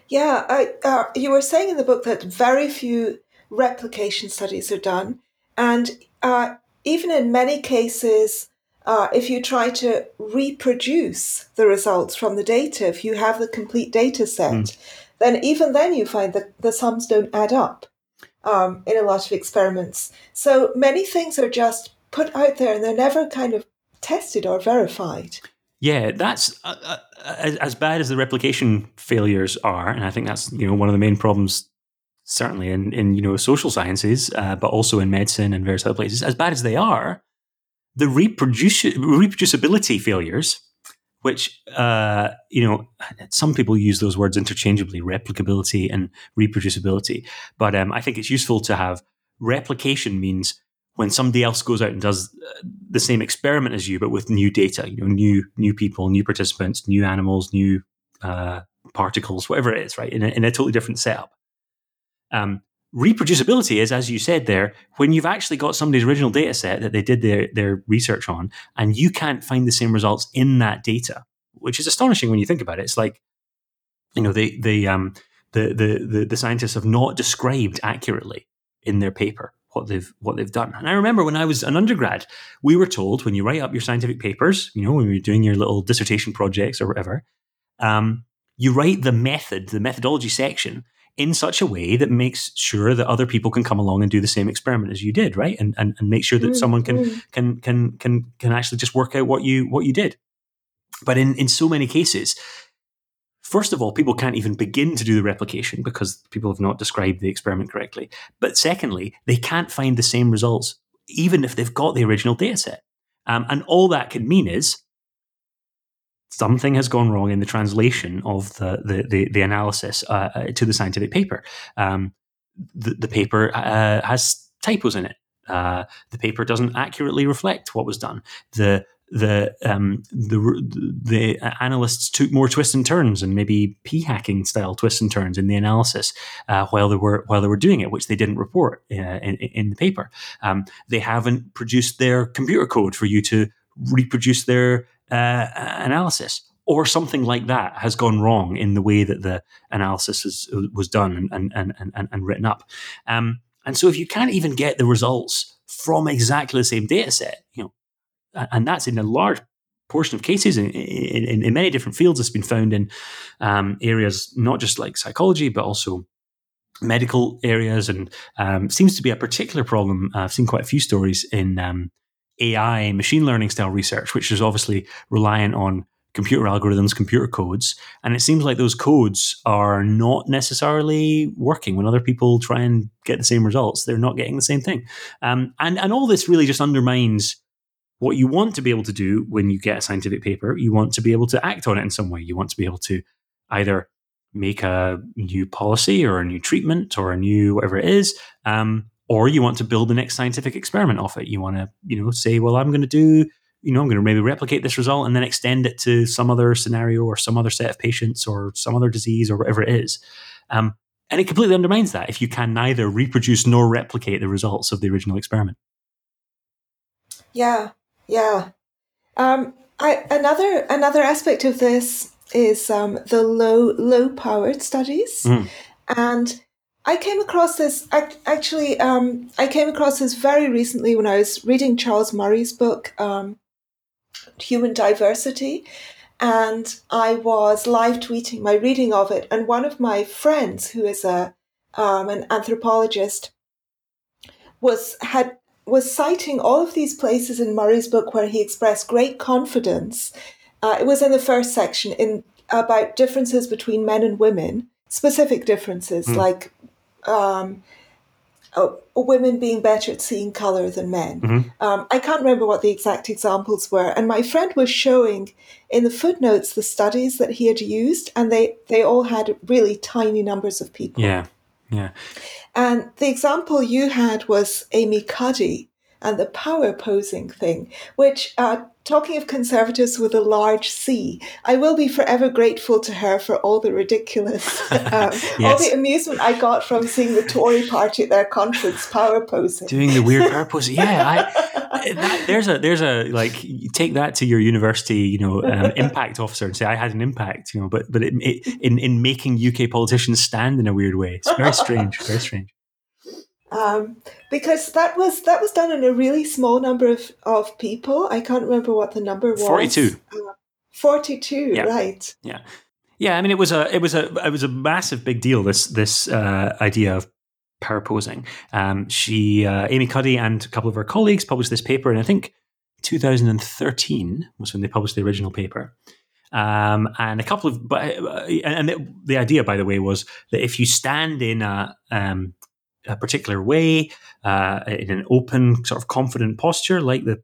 Yeah, I, uh, you were saying in the book that very few replication studies are done, and uh, even in many cases, uh, if you try to reproduce the results from the data, if you have the complete data set, mm. then even then you find that the sums don't add up um, in a lot of experiments. So many things are just put out there and they're never kind of tested or verified. Yeah, that's uh, uh, as, as bad as the replication failures are, and I think that's you know one of the main problems, certainly in in you know social sciences, uh, but also in medicine and various other places. As bad as they are, the reproduci- reproducibility failures, which uh, you know some people use those words interchangeably, replicability and reproducibility, but um, I think it's useful to have replication means when somebody else goes out and does uh, the same experiment as you, but with new data, you know, new new people, new participants, new animals, new uh, particles, whatever it is, right, in a, in a totally different setup. Um, reproducibility is, as you said there, when you've actually got somebody's original data set that they did their, their research on, and you can't find the same results in that data, which is astonishing when you think about it. It's like, you know, they, they, um, the, the, the, the scientists have not described accurately in their paper what they've what they've done. And I remember when I was an undergrad, we were told when you write up your scientific papers, you know, when you're doing your little dissertation projects or whatever, um, you write the method, the methodology section in such a way that makes sure that other people can come along and do the same experiment as you did, right? And and, and make sure that mm, someone can mm. can can can can actually just work out what you what you did. But in in so many cases, First of all, people can't even begin to do the replication because people have not described the experiment correctly. But secondly, they can't find the same results, even if they've got the original data set. Um, and all that can mean is something has gone wrong in the translation of the, the, the, the analysis uh, uh to the scientific paper. Um, the, the paper uh, has typos in it. Uh, the paper doesn't accurately reflect what was done. The the um, the the analysts took more twists and turns and maybe p hacking style twists and turns in the analysis uh, while they were while they were doing it, which they didn't report uh, in, in, the paper. Um, they haven't produced their computer code for you to reproduce their uh, analysis. Or something like that has gone wrong in the way that the analysis is, was done and, and, and, and, written up. Um, and so, if you can't even get the results from exactly the same data set, you know, and that's in a large portion of cases in, in, in many different fields. It's been found in um, areas not just like psychology, but also medical areas, and um, seems to be a particular problem. I've seen quite a few stories in um, AI, machine learning style research, which is obviously reliant on computer algorithms, computer codes, and it seems like those codes are not necessarily working when other people try and get the same results. They're not getting the same thing, um, and and all this really just undermines what you want to be able to do when you get a scientific paper, you want to be able to act on it in some way. You want to be able to either make a new policy or a new treatment or a new whatever it is, um, or you want to build the next scientific experiment off it. You want to, you know, say, well, I'm going to do, you know, I'm going to maybe replicate this result and then extend it to some other scenario or some other set of patients or some other disease or whatever it is. Um, and it completely undermines that if you can neither reproduce nor replicate the results of the original experiment. Yeah, yeah. Um, I, another another aspect of this is um, the low low powered studies, mm. and I came across this actually. Um, I came across this very recently when I was reading Charles Murray's book, um, Human Diversity, and I was live tweeting my reading of it. And one of my friends, who is a um, an anthropologist, was had was citing all of these places in Murray's book where he expressed great confidence. Uh, it was in the first section in about differences between men and women, specific differences mm. like um, uh, women being better at seeing color than men. Mm-hmm. Um, I can't remember what the exact examples were, and my friend was showing in the footnotes the studies that he had used, and they they all had really tiny numbers of people. Yeah, yeah. And the example you had was Amy Cuddy and the power posing thing, which, uh, talking of conservatives with a large C, I will be forever grateful to her for all the ridiculous, um, yes. all the amusement I got from seeing the Tory party at their conference power posing. Doing the weird power posing. Yeah, I, that, there's a, there's a, like, take that to your university, you know, um, impact officer and say, I had an impact, you know, but, but it, it, in, in making UK politicians stand in a weird way. It's very strange, very strange um, because that was that was done in a really small number of, of people. I can't remember what the number was. Forty two. Uh, Forty two. Yeah. Right. Yeah. Yeah. I mean, it was a it was a it was a massive big deal. This this uh, idea of power posing. Um, she, uh, Amy Cuddy, and a couple of her colleagues published this paper, and I think 2013 was when they published the original paper. Um, and a couple of, but uh, and the, the, idea, by the way, was that if you stand in a, um, a particular way, uh, in an open, sort of confident posture, like the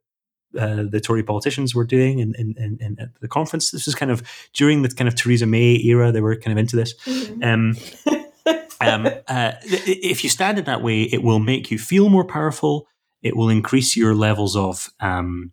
uh, the Tory politicians were doing in, in, in, in, at the conference. This was kind of during the kind of Theresa May era. They were kind of into this. Mm-hmm. Um, um, uh, if you stand in that way, it will make you feel more powerful. It will increase your levels of um,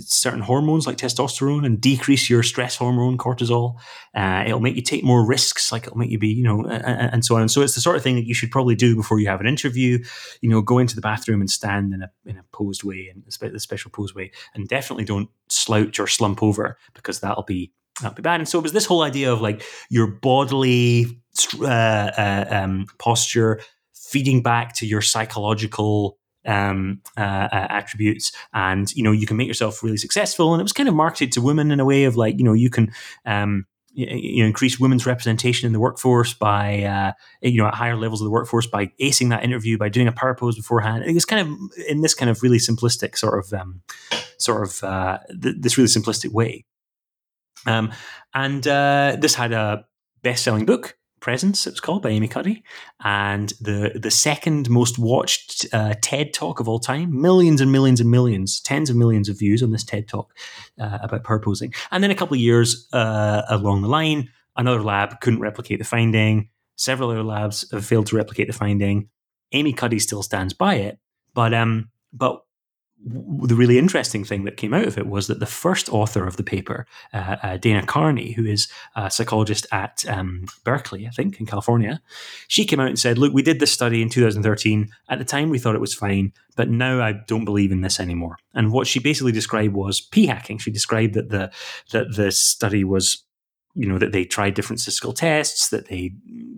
certain hormones like testosterone and decrease your stress hormone cortisol. Uh, it'll make you take more risks, like it'll make you be, you know, and, and, so on. And so it's the sort of thing that you should probably do before you have an interview. You know, go into the bathroom and stand in a in a posed way, in the special posed way, and definitely don't slouch or slump over because that'll be that'll be bad. And so it was this whole idea of like your bodily uh, uh, um, posture feeding back to your psychological um, uh, uh, attributes, and you know you can make yourself really successful. And it was kind of marketed to women in a way of like you know you can. Um, you know, increase women's representation in the workforce by, uh, you know, at higher levels of the workforce by acing that interview, by doing a power pose beforehand. It was kind of in this kind of really simplistic sort of, um, sort of uh, th- this really simplistic way. Um, and uh, this had a best-selling book Presence, it was called by Amy Cuddy, and the the second most watched uh, TED talk of all time, millions and millions and millions, tens of millions of views on this TED talk uh, about power posing. And then a couple of years uh, along the line, another lab couldn't replicate the finding. Several other labs have failed to replicate the finding. Amy Cuddy still stands by it, but um, but the really interesting thing that came out of it was that the first author of the paper, uh, uh, Dana Carney, who is a psychologist at um, Berkeley, I think, in California, she came out and said, Look, we did this study in 2013. At the time, we thought it was fine, but now I don't believe in this anymore. And what she basically described was p hacking. She described that the, that the study was you know that they tried different statistical tests that they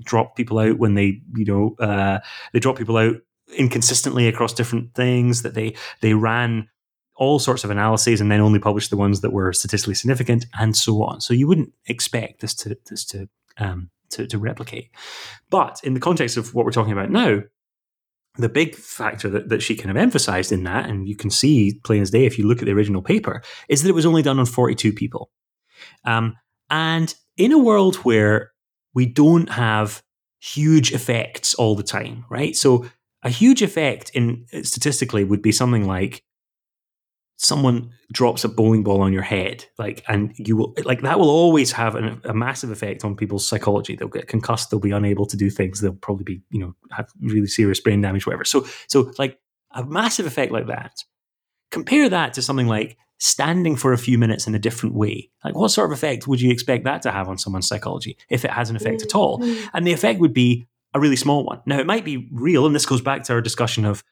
dropped people out when they you know uh, they dropped people out inconsistently across different things that they they ran all sorts of analyses and then only published the ones that were statistically significant and so on. So you wouldn't expect this to this to um, to, to replicate. But in the context of what we're talking about now, the big factor that, that she kind of emphasized in that, and you can see plain as day if you look at the original paper, is that it was only done on 42 people. Um, and in a world where we don't have huge effects all the time, right? So a huge effect in statistically would be something like someone drops a bowling ball on your head like and you will like that will always have an, a massive effect on people's psychology. They'll get concussed they'll be unable to do things they'll probably be you know have really serious brain damage whatever. So so like a massive effect like that compare that to something like standing for a few minutes in a different way. Like what sort of effect would you expect that to have on someone's psychology if it has an effect at all? Mm-hmm. and the effect would be a really small one. Now, it might be real, and this goes back to our discussion of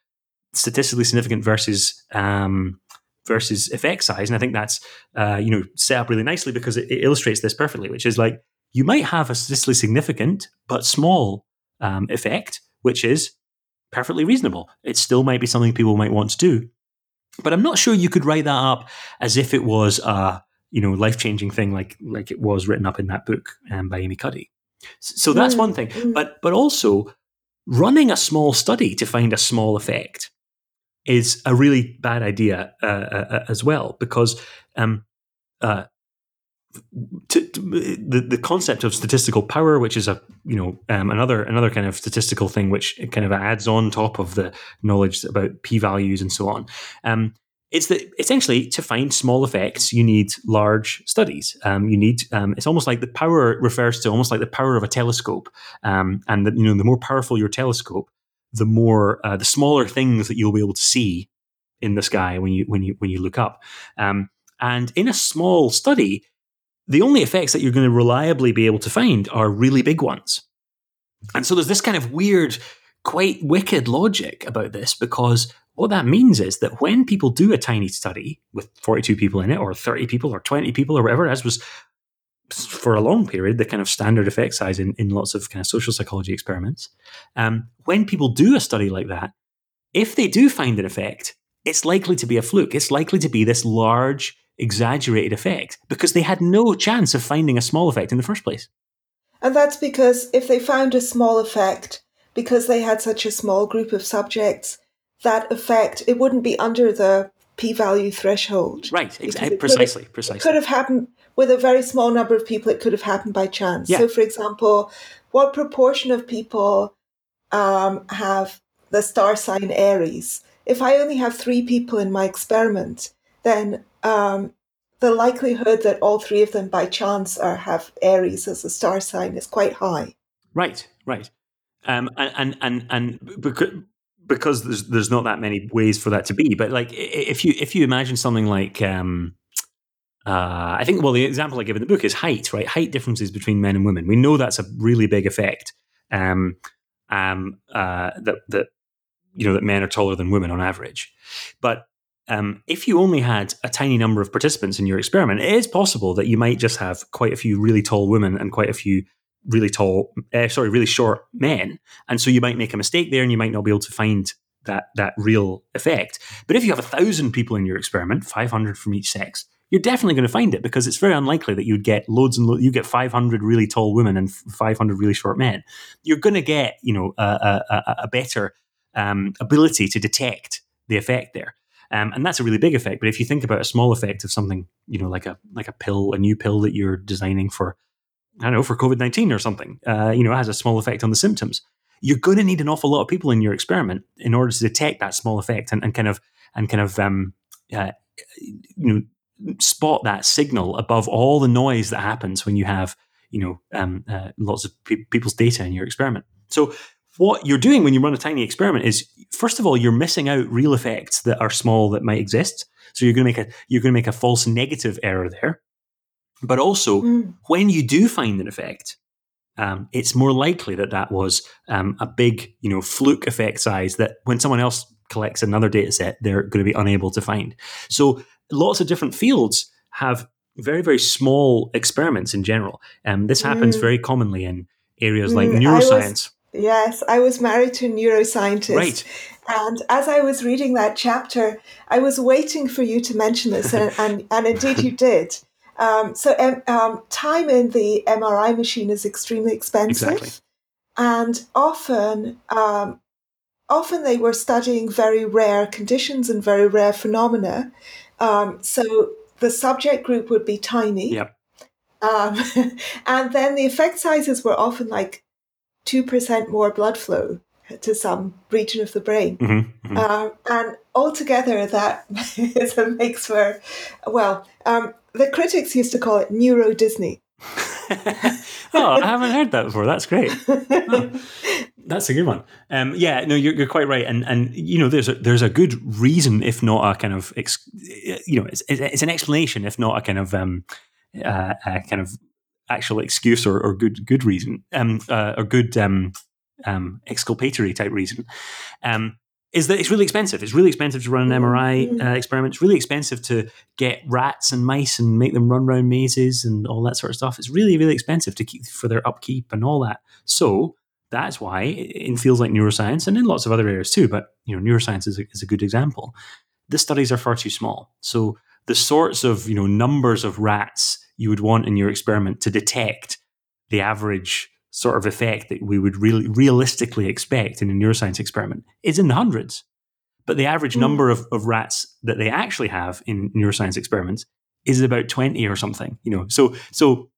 statistically significant versus um, versus effect size, and I think that's uh, you know set up really nicely because it, it, illustrates this perfectly. Which is like you might have a statistically significant but small um, effect, which is perfectly reasonable. It still might be something people might want to do, but I'm not sure you could write that up as if it was a you know life changing thing like like it was written up in that book um, by Amy Cuddy. So that's mm. one thing. Mm. But but also running a small study to find a small effect is a really bad idea uh, uh, uh as well because um, uh, to, to, the the concept of statistical power, which is a you know um, another another kind of statistical thing, which kind of adds on top of the knowledge about p values and so on. Um, it's that essentially to find small effects, you need large studies. Um, you need um, it's almost like the power refers to almost like the power of a telescope, um, and the, you know the more powerful your telescope, the more uh, the smaller things that you'll be able to see in the sky when you when you when you look up. Um, and in a small study, the only effects that you're going to reliably be able to find are really big ones. And so there's this kind of weird, quite wicked logic about this because what that means is that when people do a tiny study with 42 people in it, or 30 people, or 20 people, or whatever, as was for a long period, the kind of standard effect size in, in lots of kind of social psychology experiments, um, when people do a study like that, if they do find an effect, it's likely to be a fluke. It's likely to be this large, exaggerated effect because they had no chance of finding a small effect in the first place. And that's because if they found a small effect, because they had such a small group of subjects, that effect it wouldn't be under the p-value threshold. Right, exactly, precisely, precisely. It could have happened with a very small number of people. It could have happened by chance. Yeah. So, for example, what proportion of people um, have the star sign Aries? If I only have three people in my experiment, then um, the likelihood that all three of them by chance are have Aries as a star sign is quite high. Right, right. Um, and and and, and because there's there's not that many ways for that to be. But like if you if you imagine something like um, uh, I think well the example I give in the book is height, right? Height differences between men and women. We know that's a really big effect. Um, um, uh, that that you know that men are taller than women on average, but um, if you only had a tiny number of participants in your experiment, it is possible that you might just have quite a few really tall women and quite a few really tall, uh, sorry, really short men, and so you might make a mistake there, and you might not be able to find that that real effect. But if you have a thousand people in your experiment, five hundred from each sex, you're definitely going to find it because it's very unlikely that you'd get loads and lo- you get five hundred really tall women and five hundred really short men. You're going to get you know a, a, a better um, ability to detect the effect there. Um, and that's a really big effect. But if you think about a small effect of something, you know, like a like a pill, a new pill that you're designing for, I don't know, for COVID nineteen or something, uh, you know, has a small effect on the symptoms. You're going to need an awful lot of people in your experiment in order to detect that small effect and, and kind of and kind of um, uh, you know spot that signal above all the noise that happens when you have you know um, uh, lots of pe- people's data in your experiment. So what you're doing when you run a tiny experiment is first of all you're missing out real effects that are small that might exist so you're going to make a you're going to make a false negative error there but also Mm. when you do find an effect um, it's more likely that that was um, a big you know fluke effect size that when someone else collects another data set they're going to be unable to find so lots of different fields have very very small experiments in general um, this happens Mm. very commonly in areas like Mm, I was- neuroscience Yes, I was married to a neuroscientist. Right. And as I was reading that chapter, I was waiting for you to mention this, and, and, and indeed you did. Um, so, um, time in the MRI machine is extremely expensive. Exactly. And often, um, often they were studying very rare conditions and very rare phenomena. Um, so the subject group would be tiny. Yep. Um, and then the effect sizes were often like 2% more blood flow to some region of the brain. Mhm, mhm. Uh, and altogether, that is a mix for, well, um, the critics used to call it Neuro Disney. oh, I haven't heard that before. That's great. Oh, that's a good one. Um, yeah, no, you're, you're quite right, and and you know, there's a there's a good reason, if not a kind of, ex, you know, it's, it's an explanation, if not a kind of um, uh, a kind of actual excuse or, or good good reason, um, uh, or good um, um, exculpatory type reason. Um, is that it's really expensive. It's really expensive to run an MRI uh, experiment. It's really expensive to get rats and mice and make them run around mazes and all that sort of stuff. It's really, really expensive to keep for their upkeep and all that. So that's why in fields like neuroscience and in lots of other areas too, but you know, neuroscience is a, is a good example. The studies are far too small. So the sorts of you know numbers of rats you would want in your experiment to detect the average sort of effect that we would really realistically expect in a neuroscience experiment is in the hundreds. But the average Mm. number of, of rats that they actually have in neuroscience experiments is about 20 or something, you know. So so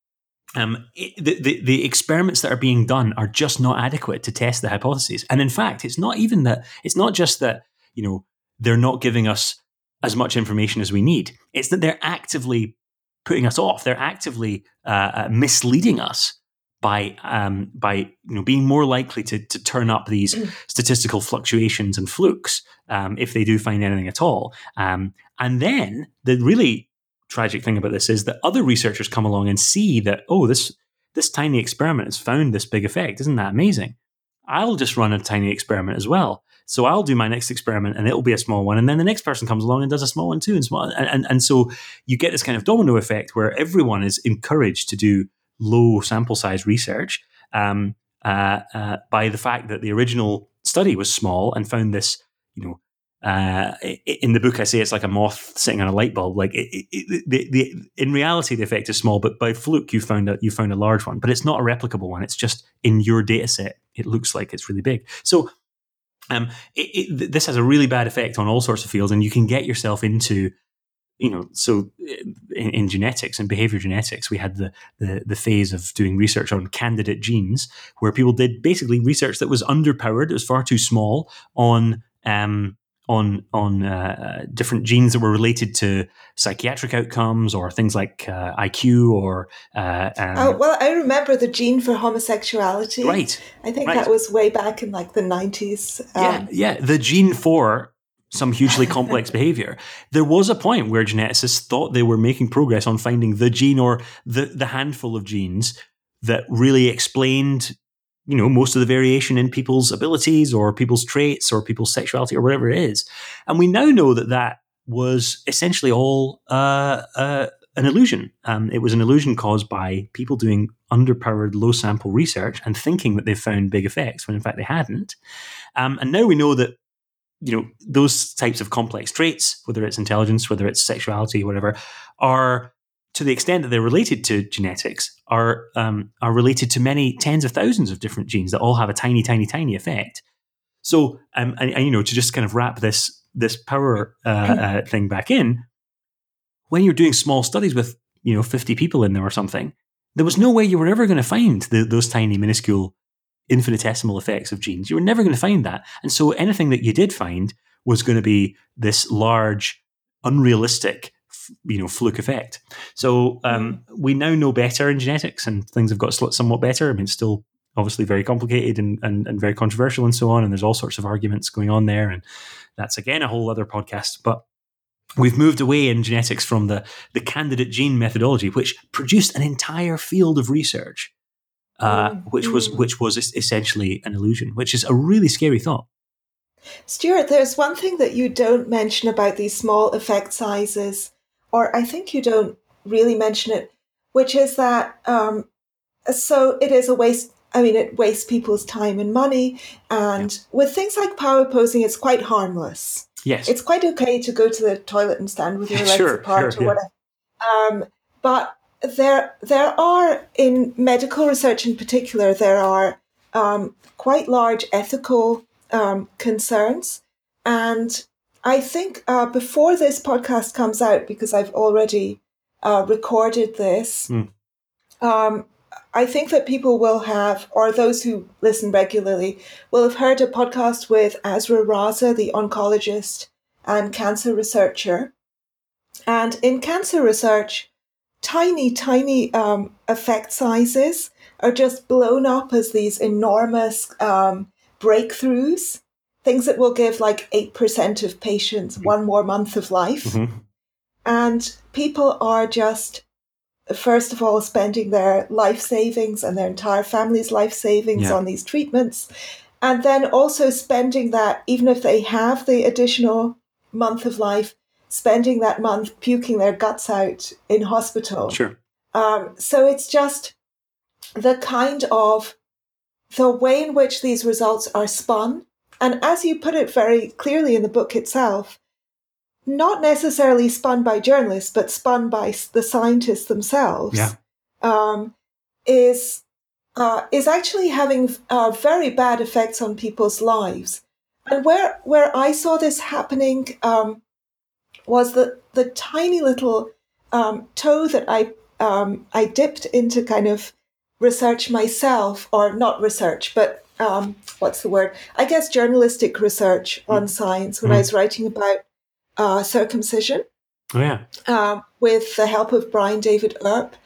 um, it, the, the the experiments that are being done are just not adequate to test the hypotheses. And in fact, it's not even that it's not just that, you know, they're not giving us as much information as we need. It's that they're actively putting us off. They're actively uh, uh, misleading us by um, by you know being more likely to to turn up these statistical fluctuations and flukes um, if they do find anything at all. Um, and then the really tragic thing about this is that other researchers come along and see that oh this this tiny experiment has found this big effect. Isn't that amazing? I'll just run a tiny experiment as well. So I'll do my next experiment and it'll be a small one. And then the next person comes along and does a small one too. And small and, and, and so you get this kind of domino effect where everyone is encouraged to do low sample size research um, uh, uh, by the fact that the original study was small and found this, you know, uh, in the book, I say it's like a moth sitting on a light bulb. Like it, it, the, the, in reality, the effect is small, but by fluke, you found a, you found a large one. But it's not a replicable one. It's just in your data set, it looks like it's really big. So um, this has a really bad effect on all sorts of fields, and you can get yourself into you know, so in, in, genetics and behavior genetics, we had the, the, the phase of doing research on candidate genes, where people did basically research that was underpowered, it was far too small on um, on on uh, different genes that were related to psychiatric outcomes or things like uh, IQ or. Uh, um, oh well, I remember the gene for homosexuality. Right. I think right. that was way back in like the nineties. Um, yeah, yeah. The gene for some hugely complex behavior. There was a point where geneticists thought they were making progress on finding the gene or the the handful of genes that really explained you know most of the variation in people's abilities or people's traits or people's sexuality or whatever it is. And we now know that that was essentially all uh, uh, an illusion. Um, it was an illusion caused by people doing underpowered low sample research and thinking that they found big effects when in fact they hadn't. Um, and now we know that you know those types of complex traits whether it's intelligence whether it's sexuality whatever are to the extent that they're related to genetics, are um, are related to many tens of thousands of different genes that all have a tiny, tiny, tiny effect. So, um, and, and you know, to just kind of wrap this this power uh, uh, thing back in, when you're doing small studies with you know 50 people in there or something, there was no way you were ever going to find the, those tiny, minuscule, infinitesimal effects of genes. You were never going to find that, and so anything that you did find was going to be this large, unrealistic you know fluke effect. So um, mm. we now know better in genetics, and things have got somewhat better. I mean, it's still obviously very complicated and, and, and very controversial and so on. And there's all sorts of arguments going on there, and that's again a whole other podcast. But we've moved away in genetics from the the candidate gene methodology, which produced an entire field of research, uh, mm. which was mm. which was essentially an illusion, which is a really scary thought. Stuart, there's one thing that you don't mention about these small effect sizes or I think you don't really mention it, which is that um, so it is a waste. I mean, it wastes people's time and money. And yeah. with things like power posing, it's quite harmless. Yes. It's quite okay to go to the toilet and stand with your legs sure, apart sure, or whatever. Um, but there, there are, in medical research in particular, there are um, quite large ethical um, concerns. And I think uh, before this podcast comes out, because I've already uh, recorded this, mm. um, I think that people will have, or those who listen regularly, will have heard a podcast with Azra Raza, the oncologist and cancer researcher. And in cancer research, tiny, tiny um, effect sizes are just blown up as these enormous um, breakthroughs things that will give like 8% of patients one more month of life. Mm-hmm. And people are just, first of all, spending their life savings and their entire family's life savings yeah. on these treatments. And then also spending that, even if they have the additional month of life, spending that month puking their guts out in hospital. Sure. Um, so it's just the kind of the way in which these results are spun and as you put it very clearly in the book itself, not necessarily spun by journalists, but spun by the scientists themselves, yeah. um, is uh, is actually having uh, very bad effects on people's lives. And where where I saw this happening um, was the the tiny little um, toe that I um, I dipped into kind of research myself, or not research, but um, what's the word? I guess journalistic research on mm. science when mm. I was writing about uh, circumcision. Oh, yeah. Uh, with the help of Brian David Earp.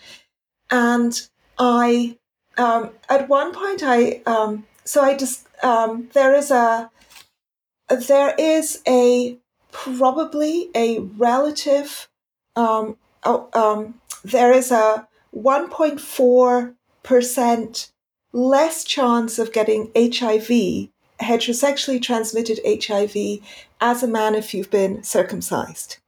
And I, um, at one point, I, um, so I just, um, there is a, there is a, probably a relative, um, oh, um, there is a 1.4% less chance of getting HIV, heterosexually transmitted HIV, as a man if you've been circumcised.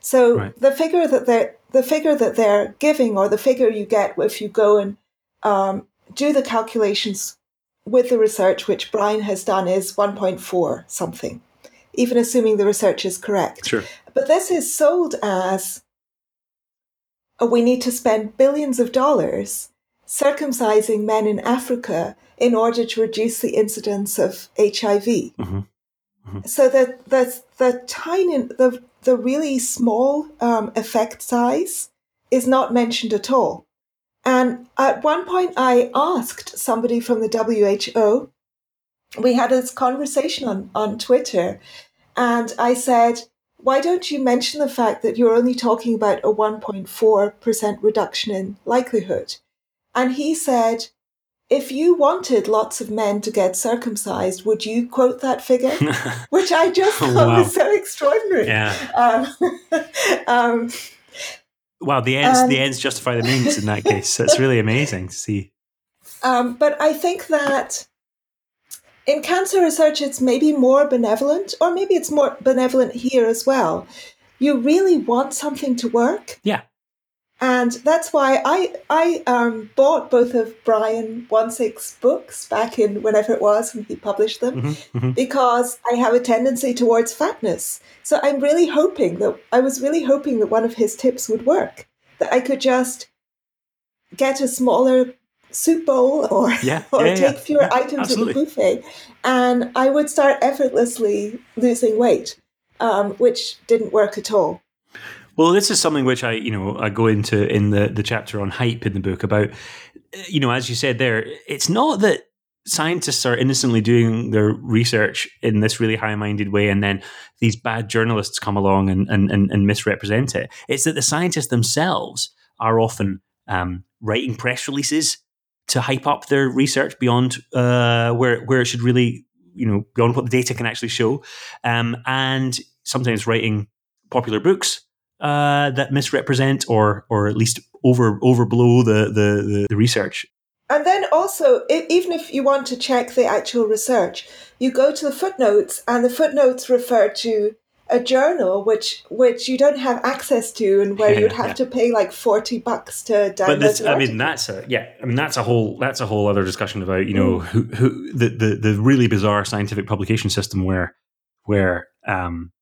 So right. the figure that they're the figure that they're giving, or the figure you get if you go and um, do the calculations with the research, which Brian has done, is 1.4 something. Even assuming the research is correct. Sure. But this is sold as oh, we need to spend billions of dollars circumcising men in Africa in order to reduce the incidence of HIV. Mm-hmm. Mm-hmm. So the the the tiny the the really small um, effect size is not mentioned at all. And at one point, I asked somebody from the WHO. We had this conversation on, on Twitter, and I said, Why don't you mention the fact that you're only talking about a 1.4% reduction in likelihood? And he said, if you wanted lots of men to get circumcised, would you quote that figure? Which I just thought wow. was so extraordinary. Yeah. Um, um, wow, the ends and, the ends justify the means in that case. That's really amazing to see. Um, but I think that in cancer research, it's maybe more benevolent, or maybe it's more benevolent here as well. You really want something to work. Yeah. And that's why I I um, bought both of Brian Wansink's books back in whenever it was when he published them, mm-hmm, mm-hmm. because I have a tendency towards fatness. So I'm really hoping that I was really hoping that one of his tips would work. That I could just get a smaller soup bowl or yeah, or yeah, take yeah. fewer items absolutely. in the buffet, and I would start effortlessly losing weight, um, which didn't work at all. Well, this is something which I, you know, I go into in the the chapter on hype in the book about, you know, as you said there, it's not that scientists are innocently doing their research in this really high-minded way and then these bad journalists come along and, and, and, and misrepresent it. It's that the scientists themselves are often um, writing press releases to hype up their research beyond uh, where where it should really, you know, beyond what the data can actually show, um, and sometimes writing popular books uh, that misrepresent or or at least over overblow the the, the research. And then also, even if you want to check the actual research, you go to the footnotes, and the footnotes refer to a journal which which you don't have access to, and where Yeah, you'd have yeah. to pay like forty bucks to download. But this, I mean, that's a yeah. I mean, that's a whole that's a whole other discussion about you know who who the the, the really bizarre scientific publication system where where um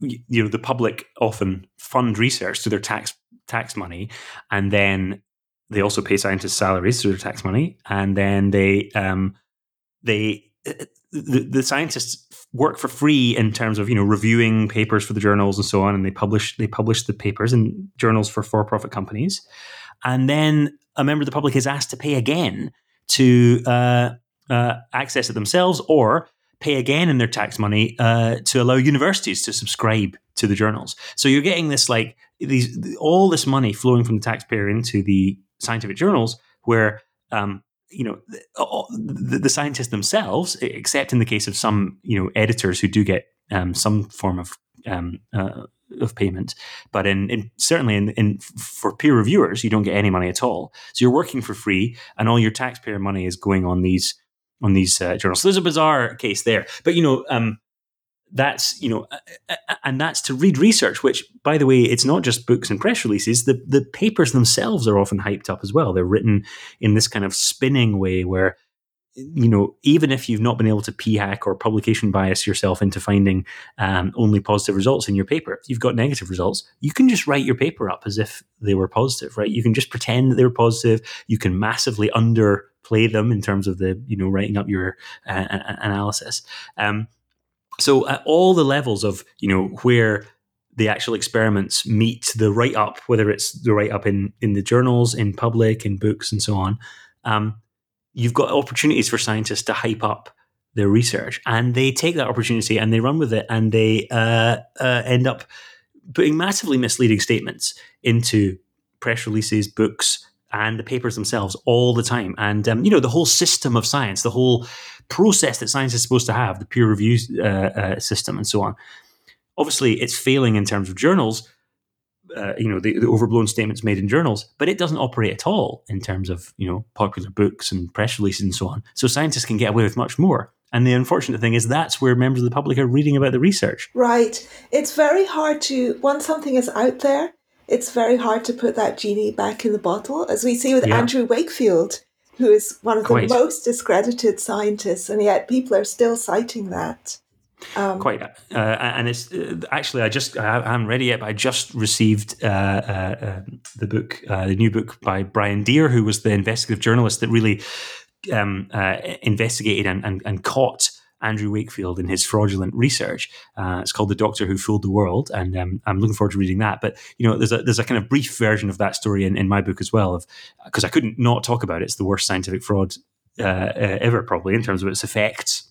you know the public often fund research through their tax tax money, and then they also pay scientists salaries through their tax money, and then they um they the, the scientists work for free in terms of you know reviewing papers for the journals and so on and they publish they publish the papers in journals for for-profit companies. And then a member of the public is asked to pay again to uh, uh, access it themselves or pay again in their tax money uh, to allow universities to subscribe to the journals. So you're getting this like these all this money flowing from the taxpayer into the scientific journals where um, you know the, the, scientists themselves, except in the case of some you know editors who do get um, some form of um, uh, of payment, but in, in certainly in, in, for peer reviewers, you don't get any money at all. So you're working for free, and all your taxpayer money is going on these on these uh, journals. So there's a bizarre case there, but you know. Um, that's you know and that's to read research which by the way it's not just books and press releases. The the papers themselves are often hyped up as well. They're written in this kind of spinning way where you know even if you've not been able to p hack or publication bias yourself into finding um, only positive results in your paper if you've got negative results you can just write your paper up as if they were positive right? You can just pretend that they were positive. You can massively underplay them in terms of the you know writing up your uh, analysis. Um, so at all the levels of you know where the actual experiments meet the write up, whether it's the write up in in the journals, in public, in books, and so on, um, you've got opportunities for scientists to hype up their research, and they take that opportunity and they run with it, and they uh, uh, end up putting massively misleading statements into press releases, books, and the papers themselves all the time. And um, you know the whole system of science, the whole process that science is supposed to have, the peer review uh, uh, system, and so on. Obviously, it's failing in terms of journals. Uh, you know the, the, overblown statements made in journals, but it doesn't operate at all in terms of you know popular books and press releases and so on. So scientists can get away with much more. And the unfortunate thing is that's where members of the public are reading about the research. Right. It's very hard to once something is out there, it's very hard to put that genie back in the bottle, as we see with Yeah. Andrew Wakefield, who is one of Quite. the most discredited scientists, and yet people are still citing that. Um, Quite, uh, and it's uh, actually I just I haven't read it yet, but I just received uh, uh, uh, the book, uh, the new book by Brian Deer, who was the investigative journalist that really um, uh, investigated and, and, and caught Andrew Wakefield in his fraudulent research. Uh, it's called "The Doctor Who Fooled the World," and um, I'm looking forward to reading that. But you know, there's a there's a kind of brief version of that story in, in my book as well, of because I couldn't not talk about it. It's the worst scientific fraud uh, uh, ever, probably in terms of its effects.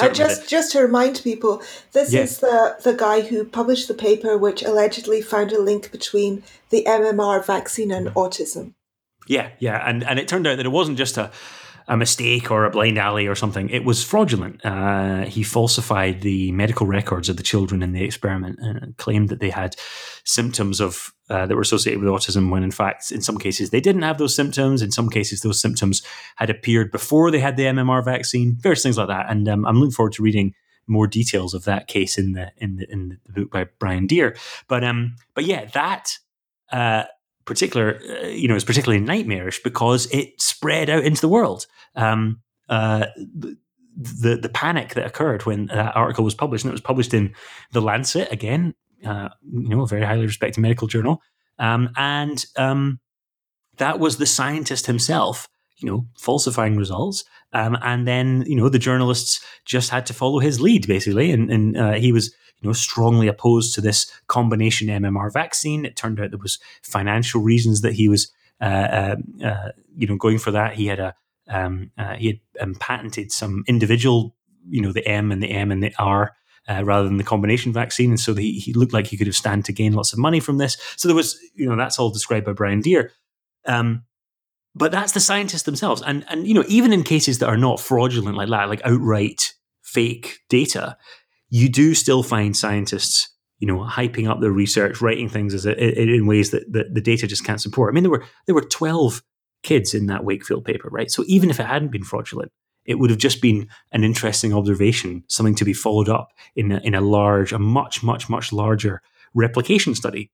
Uh, just just to remind people, this Yeah. is the the guy who published the paper which allegedly found a link between the MMR vaccine and autism. Yeah, yeah, and and it turned out that it wasn't just a a mistake or a blind alley or something. It was fraudulent. Uh, he falsified the medical records of the children in the experiment and claimed that they had symptoms of uh, that were associated with autism when in fact in some cases they didn't have those symptoms. In some cases those symptoms had appeared before they had the MMR vaccine. Various things like that. And um, I'm looking forward to reading more details of that case in the in the in the book by Brian Deer. But um, but yeah, that. Uh, particular, uh, you know, is particularly nightmarish because it spread out into the world. Um, uh, the the panic that occurred when that article was published, and it was published in the Lancet again, uh, you know, a very highly respected medical journal, um, and um, that was the scientist himself, you know, falsifying results, um, and then you know the journalists just had to follow his lead basically, and and uh, he was you know, strongly opposed to this combination MMR vaccine. It turned out there was financial reasons that he was, uh, uh, uh, you know, going for that. He had a um, uh, he had um, patented some individual, you know, the M and the M and the R. Uh, rather than the combination vaccine, and so he, he looked like he could have stand to gain lots of money from this. So there was, you know, that's all described by Brian Deer. Um, but that's the scientists themselves, and and you know, even in cases that are not fraudulent like that, like outright fake data, you do still find scientists, you know, hyping up their research, writing things as a, in ways that, that the data just can't support. I mean, there were there were twelve kids in that Wakefield paper, right? So even if it hadn't been fraudulent, it would have just been an interesting observation, something to be followed up in a, in a large, a much, much, much larger replication study.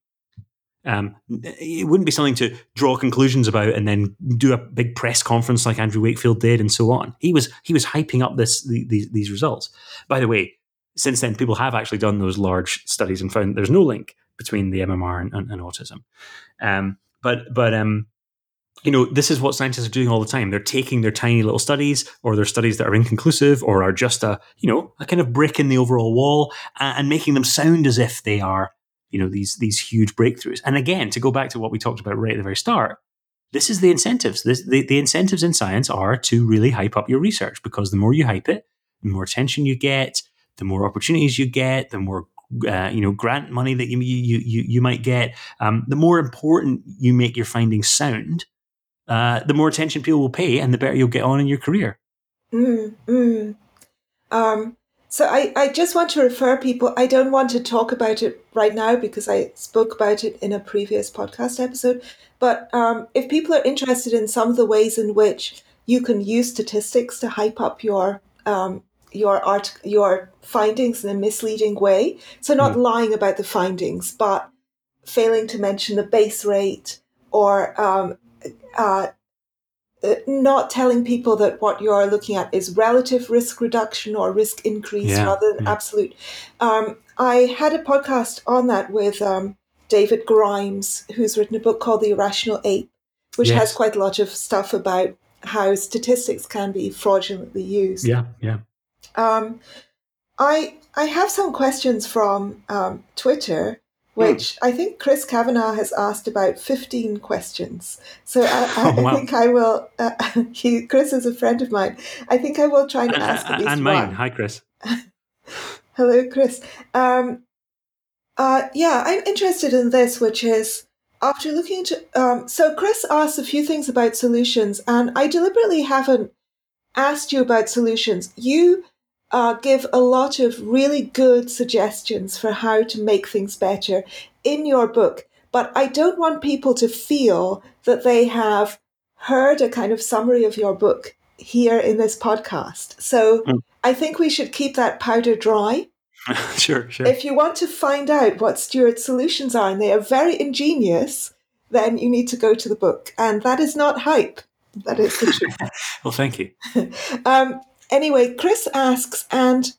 Um, it wouldn't be something to draw conclusions about and then do a big press conference like Andrew Wakefield did and so on. He was he was hyping up this these, these results. By the way, since then, people have actually done those large studies and found there's no link between the MMR and, and, and autism. Um, but but um, you know, this is what scientists are doing all the time. They're taking their tiny little studies, or their studies that are inconclusive, or are just a you know a kind of brick in the overall wall, and, and making them sound as if they are you know these these huge breakthroughs. And again, to go back to what we talked about right at the very start, this is the incentives. This, the, the incentives in science are to really hype up your research because the more you hype it, the more attention you get, the more opportunities you get, the more uh, you know grant money that you you you, you might get, um, the more important you make your findings sound, uh, the more attention people will pay, and the better you'll get on in your career. Mm, mm. Um, so I, I just want to refer people. I don't want to talk about it right now because I spoke about it in a previous podcast episode. But um, if people are interested in some of the ways in which you can use statistics to hype up your um, your art your findings in a misleading way, so not lying about the findings, but failing to mention the base rate or um, uh, uh, not telling people that what you're looking at is relative risk reduction or risk increase Yeah, rather than yeah. absolute. Um, I had a podcast on that with um, David Grimes, who's written a book called The Irrational Ape, which Yes. has quite a lot of stuff about how statistics can be fraudulently used. Yeah, yeah. Um, I I have some questions from um, Twitter, Hmm. which I think Chris Kavanagh has asked about fifteen questions. So I, I, Oh, wow. I think I will. Uh, he, Chris is a friend of mine. I think I will try and ask at least and mine. one. Hi, Chris. Hello, Chris. Um, uh, yeah, I'm interested in this, which is after looking into. Um, so, Chris asked a few things about solutions, and I deliberately haven't asked you about solutions. You uh, give a lot of really good suggestions for how to make things better in your book, but I don't want people to feel that they have heard a kind of summary of your book here in this podcast. So, Mm. I think we should keep that powder dry. sure, sure. If you want to find out what Stuart's solutions are, and they are very ingenious, then you need to go to the book. And that is not hype. That is the truth. well, thank you. um, anyway, Chris asks, and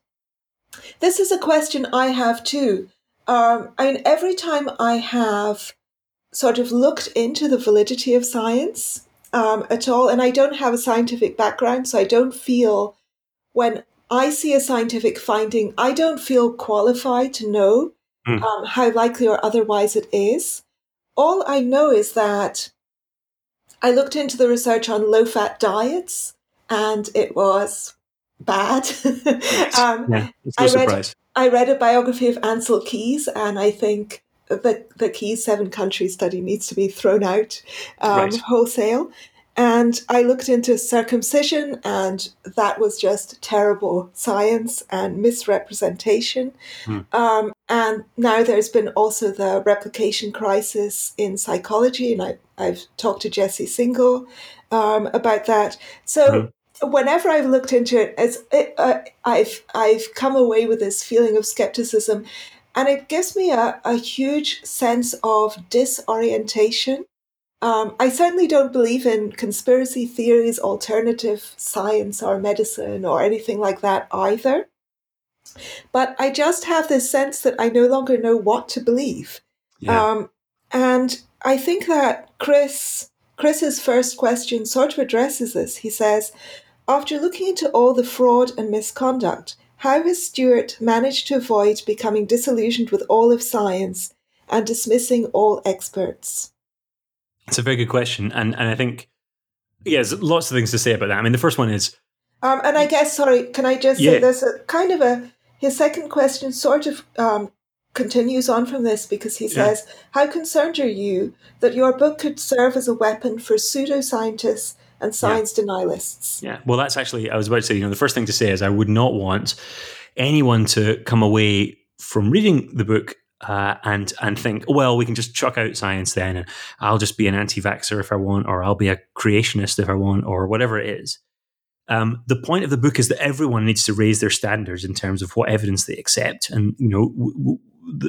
This is a question I have too. Um, I mean, every time I have sort of looked into the validity of science um, at all, and I don't have a scientific background, so I don't feel when I see a scientific finding, I don't feel qualified to know Mm. um, how likely or otherwise it is. All I know is that I looked into the research on low fat diets and it was bad. um, Yeah, it's no I read- surprise. I read a biography of Ancel Keys, and I think the the Keys seven Countries study needs to be thrown out um, Right. wholesale. And I looked into circumcision, and that was just terrible science and misrepresentation. Hmm. Um, and now there's been also the replication crisis in psychology, and I, I've talked to Jesse Singal um, about that. So Mhm. Whenever I've looked into it, it's, it uh, I've I've come away with this feeling of skepticism, and it gives me a, a huge sense of disorientation. Um, I certainly don't believe in conspiracy theories, alternative science, or medicine, or anything like that either. But I just have this sense that I no longer know what to believe. Yeah. Um, and I think that Chris Chris's first question sort of addresses this. He says, after looking into all the fraud and misconduct, how has Stuart managed to avoid becoming disillusioned with all of science and dismissing all experts? It's a very good question, and and I think yeah, there's lots of things to say about that. I mean, the first one is Um, and I guess, sorry, can I just Yeah. say there's a kind of a his second question sort of um, continues on from this because he Yeah. says, "How concerned are you that your book could serve as a weapon for pseudoscientists and science denialists?" Yeah. Well, that's actually, I was about to say, you know, the first thing to say is I would not want anyone to come away from reading the book uh, and and think, well, we can just chuck out science then, and I'll just be an anti-vaxxer if I want, or I'll be a creationist if I want, or whatever it is. Um, the point of the book is that everyone needs to raise their standards in terms of what evidence they accept, and you know, w- w-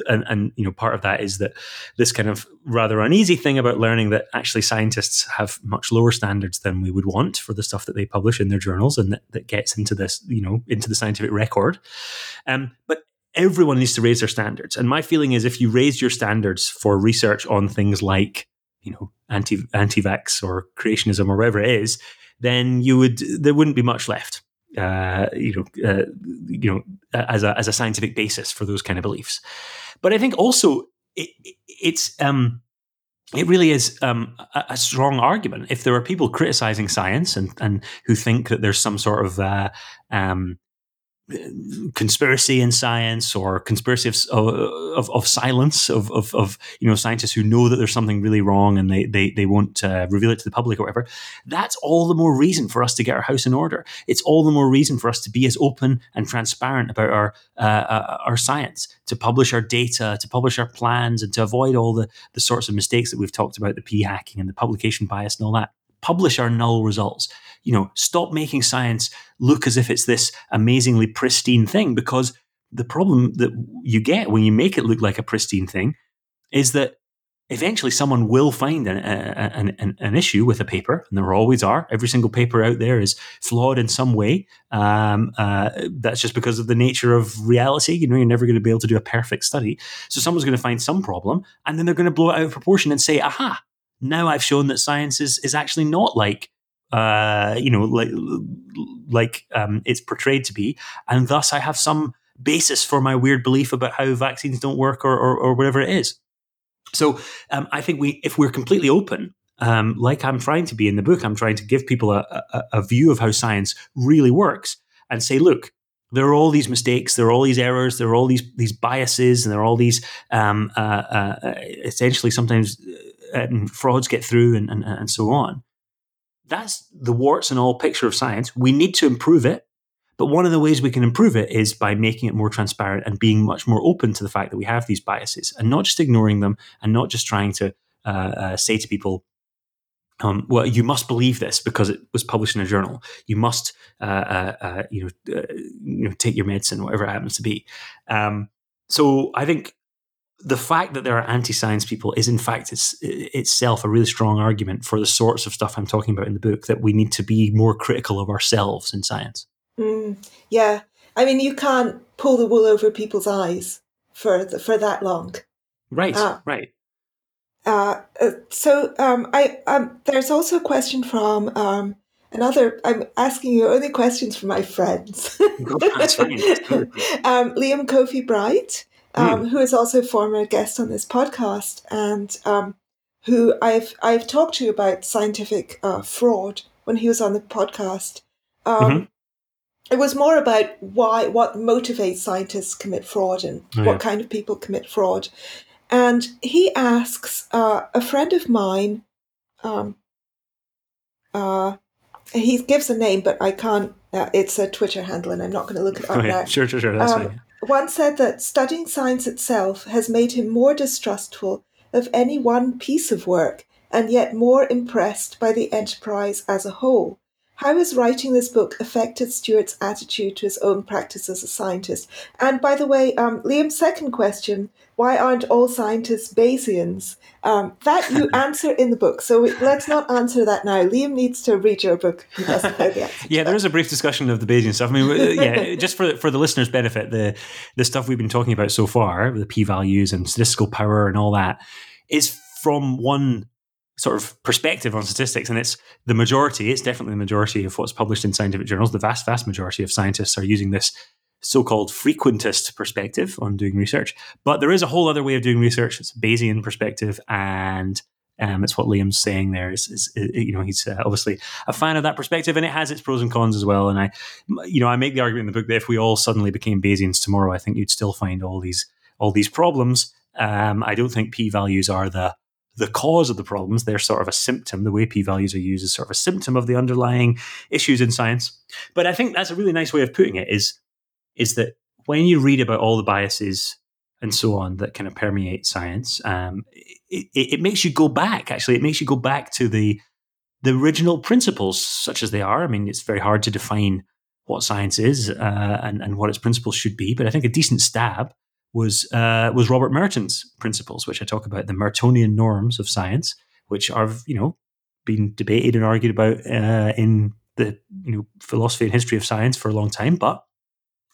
and, and you know, part of that is that this kind of rather uneasy thing about learning that actually scientists have much lower standards than we would want for the stuff that they publish in their journals, and that, that gets into this, you know, into the scientific record. Um, but everyone needs to raise their standards, and my feeling is if you raise your standards for research on things like, you know, anti anti-vax or creationism or whatever it is, then you would there wouldn't be much left. Uh, you know, uh, you know, as a as a scientific basis for those kind of beliefs. But I think also it, it's um, it really is um, a, a strong argument. If there are people criticizing science and and who think that there's some sort of uh, um, conspiracy in science or conspiracy of, of, of silence of, of, of, you know scientists who know that there's something really wrong and they they, they won't uh, reveal it to the public or whatever that's all the more reason for us to get our house in order. It's all the more reason for us to be as open and transparent about our uh, uh, our science to publish our data to publish our plans and to avoid all the the sorts of mistakes that we've talked about the p hacking and the publication bias and all that. Publish our null results you know stop making science look as if it's this amazingly pristine thing because the problem that you get when you make it look like a pristine thing is that eventually someone will find an, an, an, issue with a paper, and there always are. Every single paper out there is flawed in some way. Um, uh, that's just because of the nature of reality. You know, you're never going to be able to do a perfect study. So someone's going to find some problem, and then they're going to blow it out of proportion and say, aha, now I've shown that science is, is actually not like uh, you know, like like um, it's portrayed to be, and thus I have some basis for my weird belief about how vaccines don't work or or, or whatever it is. So um, I think we, if we're completely open, um, like I'm trying to be in the book, I'm trying to give people a, a, a view of how science really works and say, look, there are all these mistakes, there are all these errors, there are all these these biases, and there are all these um, uh, uh, essentially sometimes um, frauds get through and, and, and so on that's the warts and all picture of science. We need to improve it. But one of the ways we can improve it is by making it more transparent and being much more open to the fact that we have these biases and not just ignoring them and not just trying to uh, uh, say to people, um, well, you must believe this because it was published in a journal. You must, uh, you know, you know, take your medicine, whatever it happens to be. Um, so I think the fact that there are anti-science people is in fact it's, itself a really strong argument for the sorts of stuff I'm talking about in the book that we need to be more critical of ourselves in science. Mm, yeah, I mean, you can't pull the wool over people's eyes for the, for that long. Right, Ah. right. Uh, uh, so um, I um, there's also a question from um, another. I'm asking you only questions from my friends. Um, Liam Kofi Bright, um, who is also a former guest on this podcast, and um, who I've I've talked to about scientific uh, fraud when he was on the podcast. Um, Mhm. It was more about why what motivates scientists commit fraud and Oh, what yeah. kind of people commit fraud. And he asks uh, a friend of mine. Um, uh, he gives a name, but I can't. Uh, it's a Twitter handle, and I'm not going to look it up Oh, yeah. now Sure, sure, sure. That's Um, fine. Once said that studying science itself has made him more distrustful of any one piece of work and yet more impressed by the enterprise as a whole. How has writing this book affected Stuart's attitude to his own practice as a scientist? And by the way, um, Liam's second question why aren't all scientists Bayesians? Um, that you answer in the book. So we- let's not answer that now. Liam needs to read your book. He doesn't know the answer. Yeah, there is a brief discussion of the Bayesian stuff. I mean, yeah, just for for the listeners' benefit, the the stuff we've been talking about so far, the p values and statistical power and all that, is from one sort of perspective on statistics, and it's the majority. It's definitely the majority of what's published in scientific journals. The vast, vast majority of scientists are using this so-called frequentist perspective on doing research. But there is a whole other way of doing research. It's a Bayesian perspective, and um, it's what Liam's saying there. Is, is, is you know he's uh, obviously a fan of that perspective, and it has its pros and cons as well. And I, you know, I make the argument in the book that if we all suddenly became Bayesians tomorrow, I think you'd still find all these all these problems. Um, I don't think p values are the the cause of the problems. They're sort of a symptom. The way p values are used is sort of a symptom of the underlying issues in science. But I think that's a really nice way of putting it. Is is that when you read about all the biases and so on that kind of permeate science, um, it, it, makes you go back. Actually, it makes you go back to the the original principles, such as they are. I mean, it's very hard to define what science is uh, and and what its principles should be. But I think a decent stab was uh, was Robert Merton's principles, which I talk about the Mertonian norms of science, which are you know been debated and argued about uh, in the you know philosophy and history of science for a long time, but.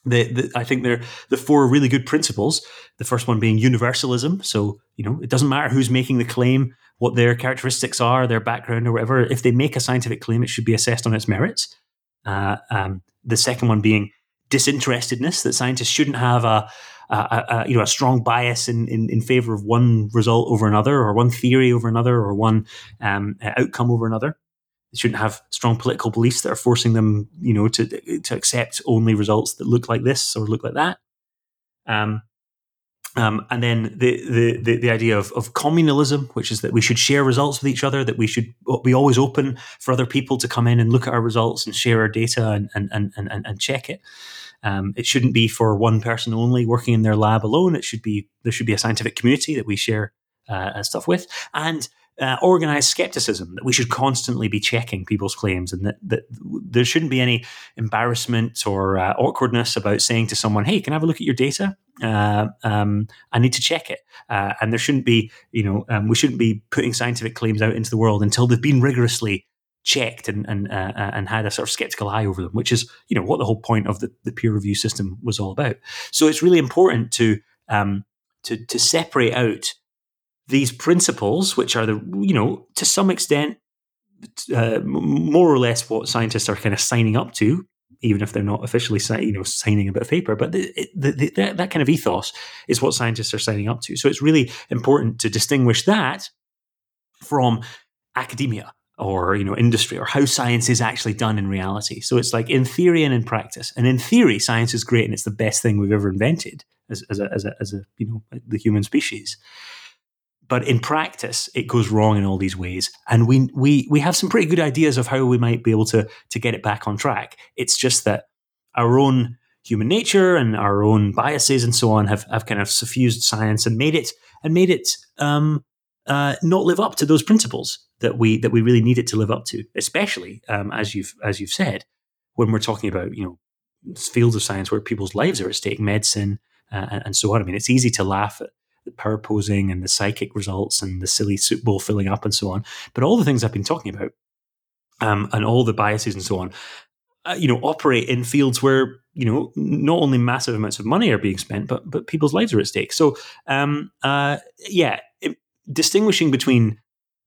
The, the, I think they're the four really good principles. The first one being universalism. So, you know, it doesn't matter who's making the claim, what their characteristics are, their background, or whatever. If they make a scientific claim, it should be assessed on its merits. Uh, um, the second one being disinterestedness, that scientists shouldn't have a, a, a, you know a strong bias in, in, in favor of one result over another, or one theory over another, or one um, outcome over another. Shouldn't have strong political beliefs that are forcing them, you know, to to accept only results that look like this or look like that. Um, um, and then the, the the the idea of, of communalism, which is that we should share results with each other, that we should be always open for other people to come in and look at our results and share our data and and and and, and check it. Um, it shouldn't be for one person only working in their lab alone. It should be there should be a scientific community that we share uh, stuff with, and uh, organized skepticism that we should constantly be checking people's claims and that, that there shouldn't be any embarrassment or uh, awkwardness about saying to someone, "Hey, can I have a look at your data? Uh, um, I need to check it." Uh, and there shouldn't be, you know, um, we shouldn't be putting scientific claims out into the world until they've been rigorously checked and and uh, and had a sort of skeptical eye over them, which is, you know, what the whole point of the, the peer review system was all about. So it's really important to um, to to separate out these principles, which are the you know to some extent uh, more or less what scientists are kind of signing up to, even if they're not officially you know signing a bit of paper. But the, the, the, that, that kind of ethos is what scientists are signing up to. So it's really important to distinguish that from academia or you know industry or how science is actually done in reality. So it's like in theory and in practice. And in theory, science is great and it's the best thing we've ever invented as, as a, as a, as a you know the human species but in practice it goes wrong in all these ways. And we we we have some pretty good ideas of how we might be able to to get it back on track. It's just that our own human nature and our own biases and so on have have kind of suffused science and made it and made it um uh, not live up to those principles that we that we really need it to live up to especially um, as you've as you've said when we're talking about you know fields of science where people's lives are at stake medicine uh, and, and so on. I mean it's easy to laugh at the power posing and the psychic results and the silly soup bowl filling up and so on. But all the things I've been talking about um, and all the biases and so on, uh, you know, operate in fields where you know not only massive amounts of money are being spent, but but people's lives are at stake. So, um, uh, yeah, it, distinguishing between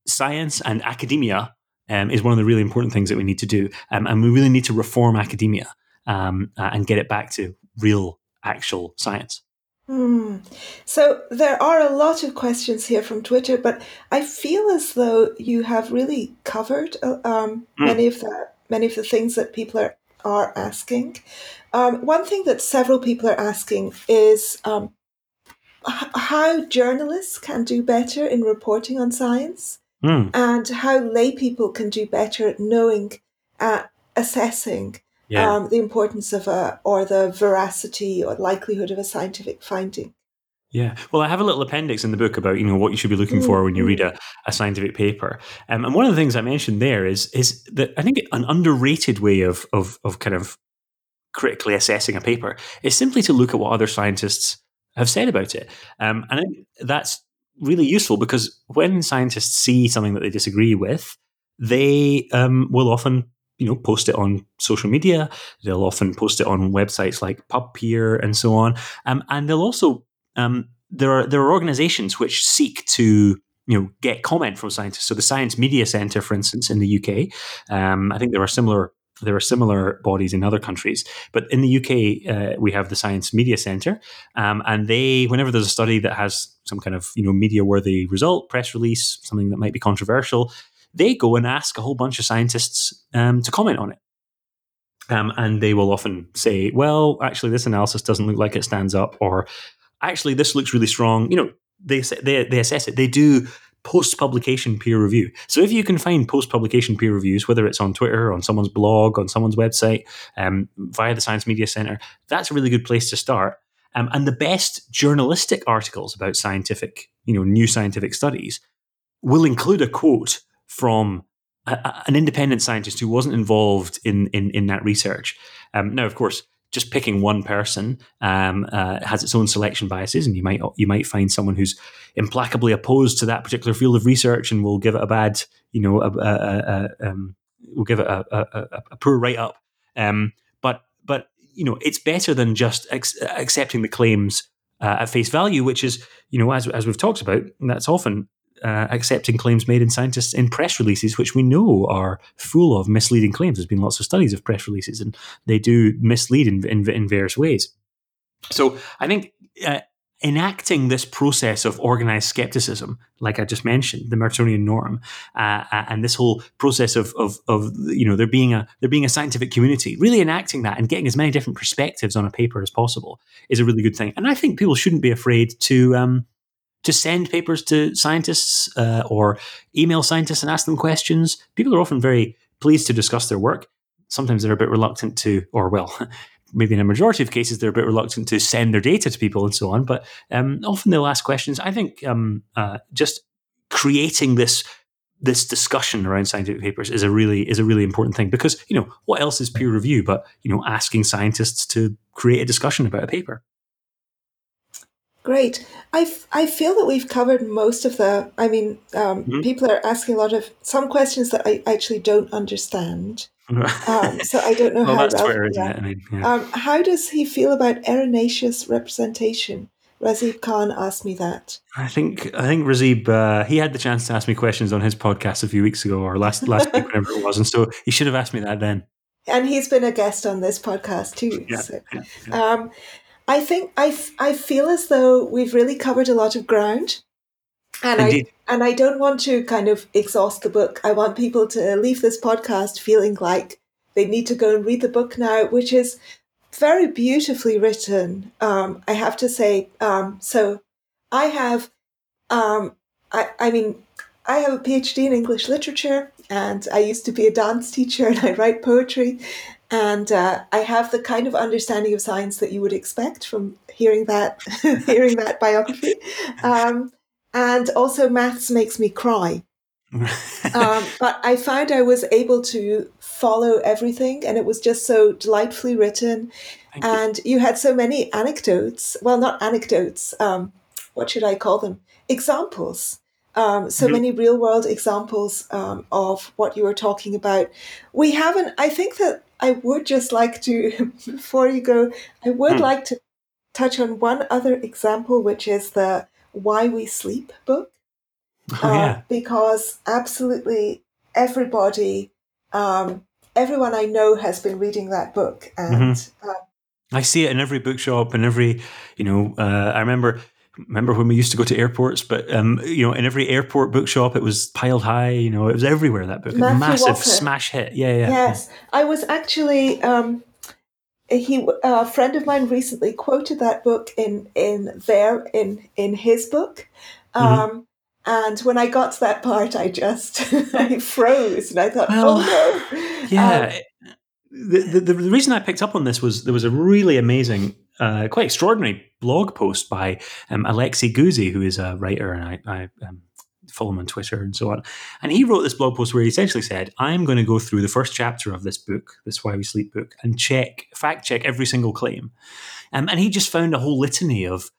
science and academia um, is one of the really important things that we need to do, um, and we really need to reform academia um, uh, and get it back to real, actual science. Hmm. So there are a lot of questions here from Twitter, but I feel as though you have really covered uh, um, mm. many of the many of the things that people are are asking. Um, one thing that several people are asking is um, h- how journalists can do better in reporting on science, mm. and how lay people can do better at knowing, uh, assessing yeah. um, the importance of a or the veracity or likelihood of a scientific finding. Yeah, well, I have a little appendix in the book about you know what you should be looking for when you read a, a scientific paper, um, and one of the things I mentioned there is is that I think an underrated way of of of kind of critically assessing a paper is simply to look at what other scientists have said about it, um, and that's really useful because when scientists see something that they disagree with, they um, will often you know post it on social media. They'll often post it on websites like PubPeer and so on, um, and they'll also um, there are there are organisations which seek to you know get comment from scientists. So the Science Media Centre, for instance, in the UK, um, I think there are similar there are similar bodies in other countries, but in the UK uh, we have the Science Media Centre, um, and they whenever there's a study that has some kind of you know media worthy result, press release, something that might be controversial, they go and ask a whole bunch of scientists um, to comment on it. Um, and they will often say, well, actually, this analysis doesn't look like it stands up, or actually, this looks really strong. You know, they, they, they assess it. They do post publication peer review. So if you can find post publication peer reviews, whether it's on Twitter, on someone's blog, on someone's website, um, via the Science Media Center, that's a really good place to start. Um, and the best journalistic articles about scientific, you know, new scientific studies will include a quote from a, an independent scientist who wasn't involved in in, in that research. Um, now, of course, just picking one person um, uh, has its own selection biases, and you might you might find someone who's implacably opposed to that particular field of research and will give it a bad, you know, a, a, a, um, will give it a, poor write up. Um, but but you know, it's better than just ex- accepting the claims uh, at face value, which is you know, as as we've talked about, that's often uh, accepting claims made in scientists in press releases, which we know are full of misleading claims. There's been lots of studies of press releases, and they do mislead in, in, in various ways. So I think uh, enacting this process of organized skepticism, like I just mentioned, the Mertonian norm, uh, uh, and this whole process of, of, of you know there being a there being a scientific community, really enacting that and getting as many different perspectives on a paper as possible is a really good thing. And I think people shouldn't be afraid to um, to send papers to scientists uh, or email scientists and ask them questions. People are often very pleased to discuss their work. Sometimes they're a bit reluctant to, or well, maybe in a majority of cases, they're a bit reluctant to send their data to people and so on. But um, often they'll ask questions. I think um, uh, just creating this this discussion around scientific papers is a really is a really important thing because you know what else is peer review but you know asking scientists to create a discussion about a paper. Great. I, I feel that we've covered most of the. I mean, um, mm-hmm. people are asking a lot of some questions that I actually don't understand. um, so I don't know well, how. That's relevant where, I mean, yeah. um, how does he feel about erinaceous representation? Razib Khan asked me that. I think I think Razib uh, he had the chance to ask me questions on his podcast a few weeks ago or last last week whenever it was, and so he should have asked me that then. And he's been a guest on this podcast too. Yeah, so. yeah, yeah. Um, I think I, I feel as though we've really covered a lot of ground. And Indeed. I and I don't want to kind of exhaust the book. I want people to leave this podcast feeling like they need to go and read the book now, which is very beautifully written. Um, I have to say. Um, so I have, um, I, I mean, I have a PhD in English literature, and I used to be a dance teacher, and I write poetry. And uh, I have the kind of understanding of science that you would expect from hearing that hearing that biography. Um, and also, maths makes me cry. um, but I found I was able to follow everything, and it was just so delightfully written. Thank and you. you. had so many anecdotes. Well, not anecdotes. Um, what should I call them? Examples um, so Mhm. many real world examples um, of what you were talking about. We haven't, I think that I would just like to, before you go, I would Hmm. like to touch on one other example, which is the Why We Sleep book. Oh, Uh, because absolutely everybody, um, everyone I know has been reading that book. And Mm-hmm. uh, I see it in every bookshop and every, you know, uh, I remember remember when we used to go to airports, but um, you know, in every airport bookshop, it was piled high. You know, it was everywhere. That book, massive Walker. smash hit. Yeah, yeah. Yes, I was actually. Um, he a friend of mine recently quoted that book in in there in in his book, Mm-hmm. um, and when I got to that part, I just I froze and I thought, Well, oh no, Yeah. Um, the, the, the reason I picked up on this was there was a really amazing, uh, quite extraordinary blog post by um, Alexey Guzey, who is a writer, and I, I um, follow him on Twitter and so on. And he wrote this blog post where he essentially said, I'm going to go through the first chapter of this book, this Why We Sleep book, and check, fact check every single claim. Um, and he just found a whole litany of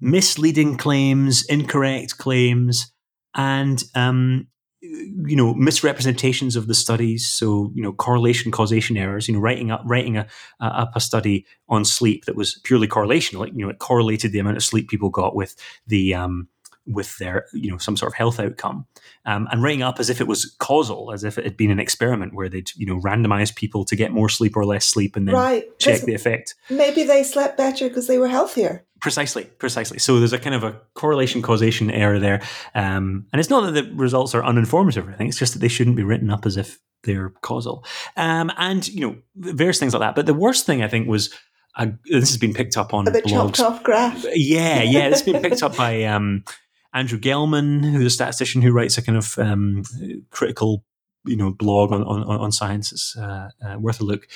misleading claims, incorrect claims, and um, you know misrepresentations of the studies. So you know correlation causation errors. You know writing up writing a, a, up a study on sleep that was purely correlational. Like you know it correlated the amount of sleep people got with the um, with their you know some sort of health outcome, um, and writing up as if it was causal, as if it had been an experiment where they'd you know randomize people to get more sleep or less sleep, and then right. check the effect. Maybe they slept better because they were healthier. Precisely, precisely. So there's a kind of a correlation causation error there, um, and it's not that the results are uninformative or anything. It's just that they shouldn't be written up as if they're causal, um, and you know various things like that. But the worst thing I think was uh, this has been picked up on The blogs. chopped off graph. Yeah, yeah, this has been picked up by um, Andrew Gelman, who's a statistician who writes a kind of um, critical, you know, blog on on, on science. It's uh, uh, worth a look.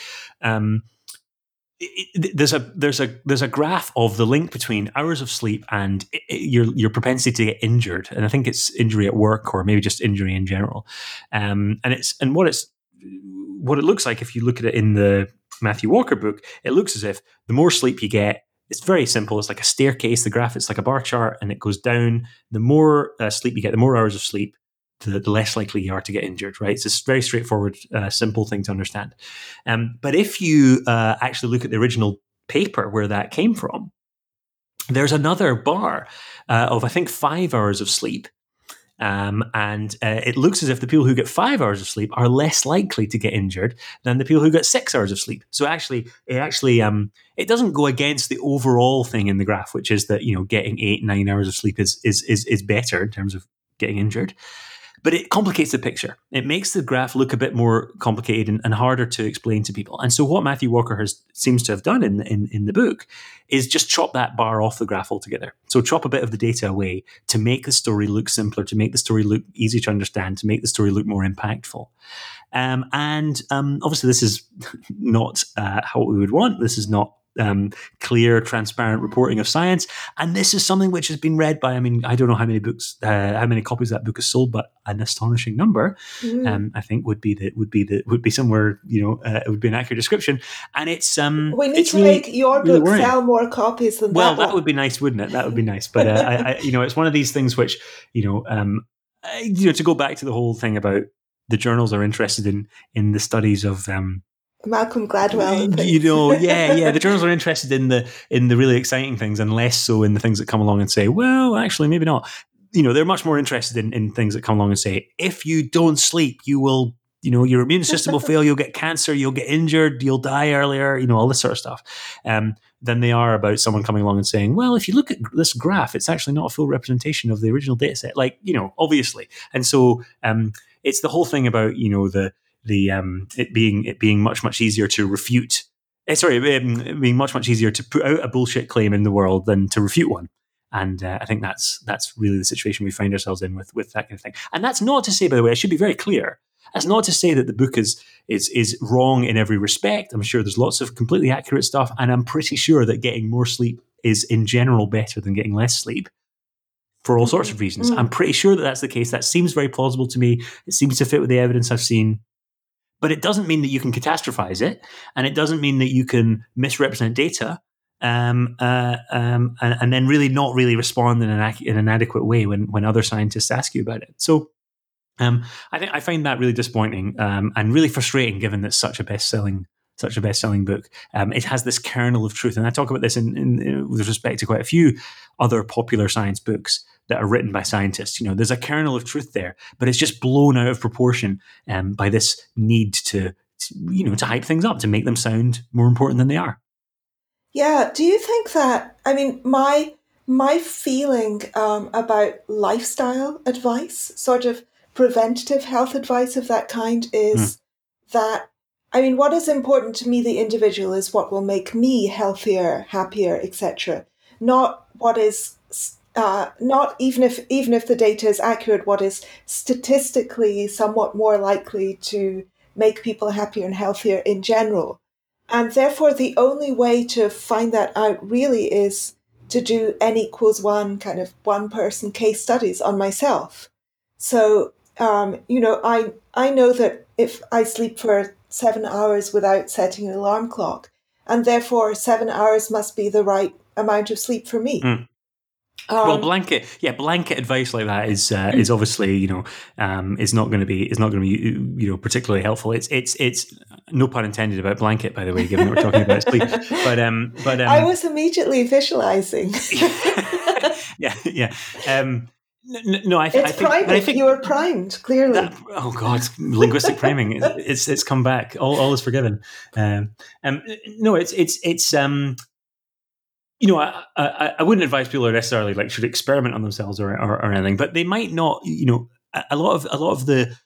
Um, there's a there's a there's a graph of the link between hours of sleep and your your propensity to get injured, and I think it's injury at work or maybe just injury in general. Um, and it's and what it's what it looks like if you look at it in the Matthew Walker book, it looks as if the more sleep you get, it's very simple. It's like a staircase. The graph it's like a bar chart, and it goes down. The more uh, sleep you get, the more hours of sleep, the, the less likely you are to get injured. Right? It's a very straightforward, uh, simple thing to understand. Um, but if you uh, actually look at the original paper where that came from, there's another bar uh, of I think five hours of sleep. Um, and uh, it looks as if the people who get five hours of sleep are less likely to get injured than the people who get six hours of sleep. So actually, it actually um, it doesn't go against the overall thing in the graph, which is that you know getting eight nine hours of sleep is is is, is better in terms of getting injured. But it complicates the picture. It makes the graph look a bit more complicated and, and harder to explain to people. And so, what Matthew Walker has seems to have done in, in in the book is just chop that bar off the graph altogether. So chop a bit of the data away to make the story look simpler, to make the story look easy to understand, to make the story look more impactful. Um, and um, obviously, this is not uh, how we would want. This is not um, clear, transparent reporting of science. And this is something which has been read by, I mean, I don't know how many books, uh, how many copies that book has sold, but an astonishing number. Mm. Um, I think would be the would be the would be somewhere you know uh, it would be an accurate description. And it's um we need it's to really- make your really book worrying. sell more copies than well, that, that would be nice, wouldn't it? That would be nice. But uh, I, I, you know, it's one of these things which, you know, um, I- you know, to go back to the whole thing about the journals are interested in in the studies of, um, Malcolm Gladwell. you know, yeah, yeah, the journals are interested in the in the really exciting things, and less so in the things that come along and say, well, actually, maybe not. You know, they're much more interested in, in things that come along and say, if you don't sleep, you will, you know, your immune system will fail, you'll get cancer, you'll get injured, you'll die earlier, you know, all this sort of stuff. Um, than they are about someone coming along and saying, well, if you look at this graph, it's actually not a full representation of the original data set. Like, you know, obviously. And so um, it's the whole thing about, you know, the the um, it being it being much, much easier to refute eh, sorry, um, it being much much easier to put out a bullshit claim in the world than to refute one. And uh, I think that's that's really the situation we find ourselves in with with that kind of thing. And that's not to say, by the way, I should be very clear. That's not to say that the book is is is wrong in every respect. I'm sure there's lots of completely accurate stuff, and I'm pretty sure that getting more sleep is in general better than getting less sleep for all sorts of reasons. Mm. I'm pretty sure that that's the case. That seems very plausible to me. It seems to fit with the evidence I've seen. But it doesn't mean that you can catastrophize it, and it doesn't mean that you can misrepresent data, um, uh, um, and, and, then really not really respond in an, in an adequate way when, when other scientists ask you about it. So um, I think I find that really disappointing um, and really frustrating, given that such a best selling such a best selling book. Um, it has this kernel of truth, and I talk about this in, in, in, with respect to quite a few other popular science books that are written by scientists. You know, there's a kernel of truth there, but it's just blown out of proportion um, by this need to, to, you know, to hype things up to make them sound more important than they are. Yeah. Do you think that? I mean, my my feeling um, about lifestyle advice, sort of preventative health advice of that kind, is mm. that I mean, what is important to me, the individual, is what will make me healthier, happier, etc. Not what is, uh, not even if even if the data is accurate, what is statistically somewhat more likely to make people happier and healthier in general. And therefore, the only way to find that out really is to do n equals one kind of one person case studies on myself. So, um, you know, I, I know that if I sleep for seven hours without setting an alarm clock, and therefore seven hours must be the right amount of sleep for me. Mm. Um, well, blanket, yeah, blanket advice like that is uh, is obviously you know um, is not going to be is not going to be you know particularly helpful. It's it's it's no pun intended about blanket, by the way, given that we're talking about sleep. But um, but um, I was immediately visualizing. yeah, yeah. Um, no, I, th- it's I think, priming. I think you were primed clearly. That, oh God, linguistic priming. It's it's come back. All, all is forgiven. Um, um, no, it's it's it's um, you know, I, I, I, wouldn't advise people necessarily like should experiment on themselves or, or, or anything, but they might not. You know, a lot of a lot of the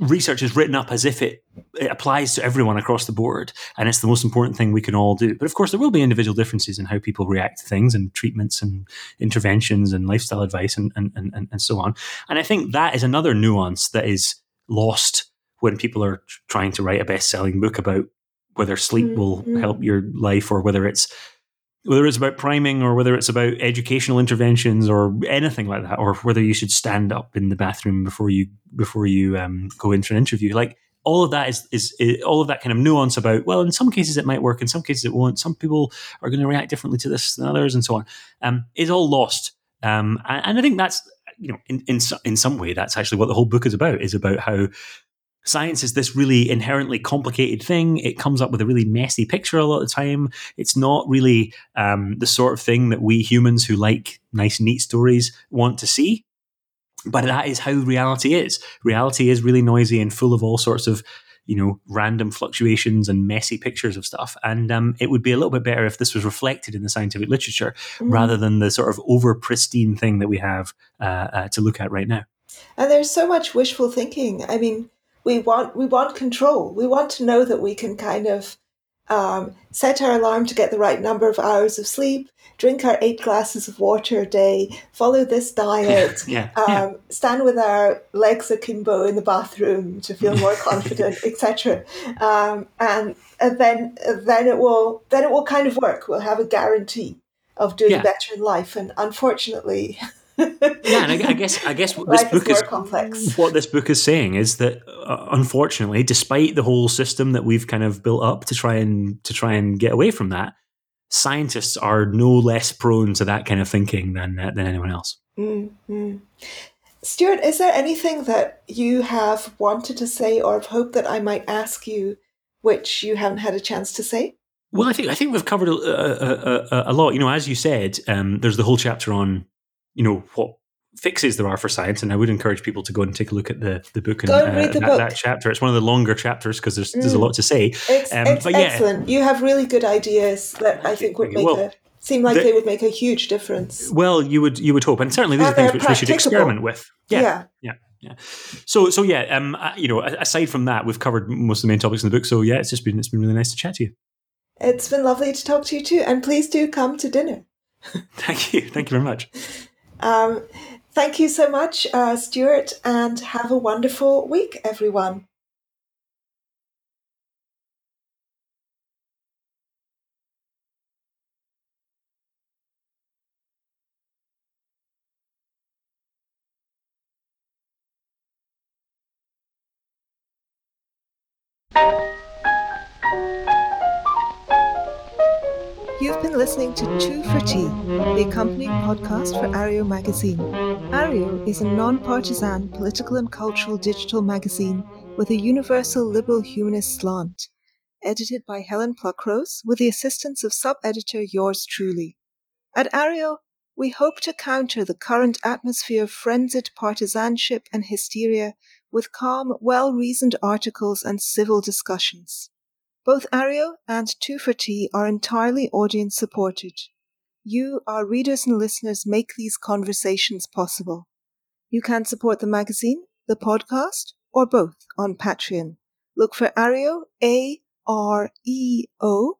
research is written up as if it, it applies to everyone across the board, and it's the most important thing we can all do. But of course, there will be individual differences in how people react to things and treatments and interventions and lifestyle advice and and, and, and so on. And I think that is another nuance that is lost when people are trying to write a best-selling book about whether sleep mm-hmm. will help your life or whether it's whether it's about priming or whether it's about educational interventions or anything like that, or whether you should stand up in the bathroom before you before you um, go into an interview, like all of that is, is, is all of that kind of nuance about well, in some cases it might work, in some cases it won't. Some people are going to react differently to this than others, and so on. Um, is all lost, um, and, and I think that's you know in in in some way that's actually what the whole book is about. Is about how science is this really inherently complicated thing. It comes up with a really messy picture a lot of the time. It's not really um, the sort of thing that we humans who like nice, neat stories want to see. But that is how reality is. Reality is really noisy and full of all sorts of you know random fluctuations and messy pictures of stuff and um, it would be a little bit better if this was reflected in the scientific literature mm. rather than the sort of over pristine thing that we have uh, uh, to look at right now and there's so much wishful thinking i mean we want we want control. We want to know that we can kind of um, set our alarm to get the right number of hours of sleep, drink our eight glasses of water a day, follow this diet, yeah, um, yeah. stand with our legs akimbo in the bathroom to feel more confident, etc. Um, and, and then then it will then it will kind of work. We'll have a guarantee of doing yeah. better in life. And unfortunately, yeah, and I, I, guess I guess what this book is, complex. what this book is saying is that uh, unfortunately, despite the whole system that we've kind of built up to try and to try and get away from that, scientists are no less prone to that kind of thinking than uh, than anyone else. Mm-hmm. Stuart, is there anything that you have wanted to say or have hoped that I might ask you, which you haven't had a chance to say? Well, I think I think we've covered a, a, a, a lot. You know, as you said, um, there's the whole chapter on you know what fixes there are for science, and I would encourage people to go and take a look at the the book and uh, that, book. that, chapter. It's one of the longer chapters because there's mm. there's a mm. lot to say. It's, um, it's yeah. excellent. You have really good ideas that I think would make well, a seem like the, they would make a huge difference. Well, you would you would hope, and certainly these and are things which we should experiment with. Yeah, yeah. yeah. Yeah. So, so yeah, um, uh, you know, aside from that, we've covered most of the main topics in the book. So, yeah, it's just been it's been really nice to chat to you. It's been lovely to talk to you too, and please do come to dinner. Thank you. Thank you very much. Um, thank you so much, uh, Stuart, and have a wonderful week, everyone. you You've been listening to Two for Tea, the accompanying podcast for Areo magazine. Areo is a non partisan political and cultural digital magazine with a universal liberal humanist slant, edited by Helen Pluckrose with the assistance of sub editor yours truly. At Areo, we hope to counter the current atmosphere of frenzied partisanship and hysteria with calm, well reasoned articles and civil discussions. Both Areo and Two for Tea are entirely audience supported. You, our readers and listeners, make these conversations possible. You can support the magazine, the podcast, or both on Patreon. Look for AREO A R E O,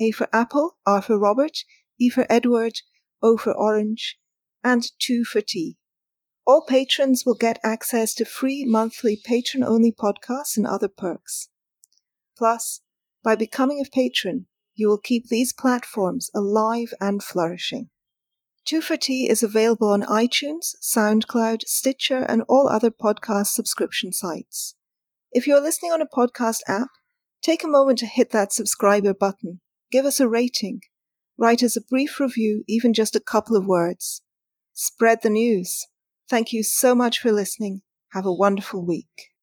A for Apple, R for Robert, E for Edward, O for Orange, and Two for Tea. All patrons will get access to free monthly patron only podcasts and other perks. Plus, by becoming a patron, you will keep these platforms alive and flourishing. Two for Tea is available on iTunes, SoundCloud, Stitcher, and all other podcast subscription sites. If you're listening on a podcast app, take a moment to hit that subscriber button. Give us a rating. Write us a brief review, even just a couple of words. Spread the news. Thank you so much for listening. Have a wonderful week.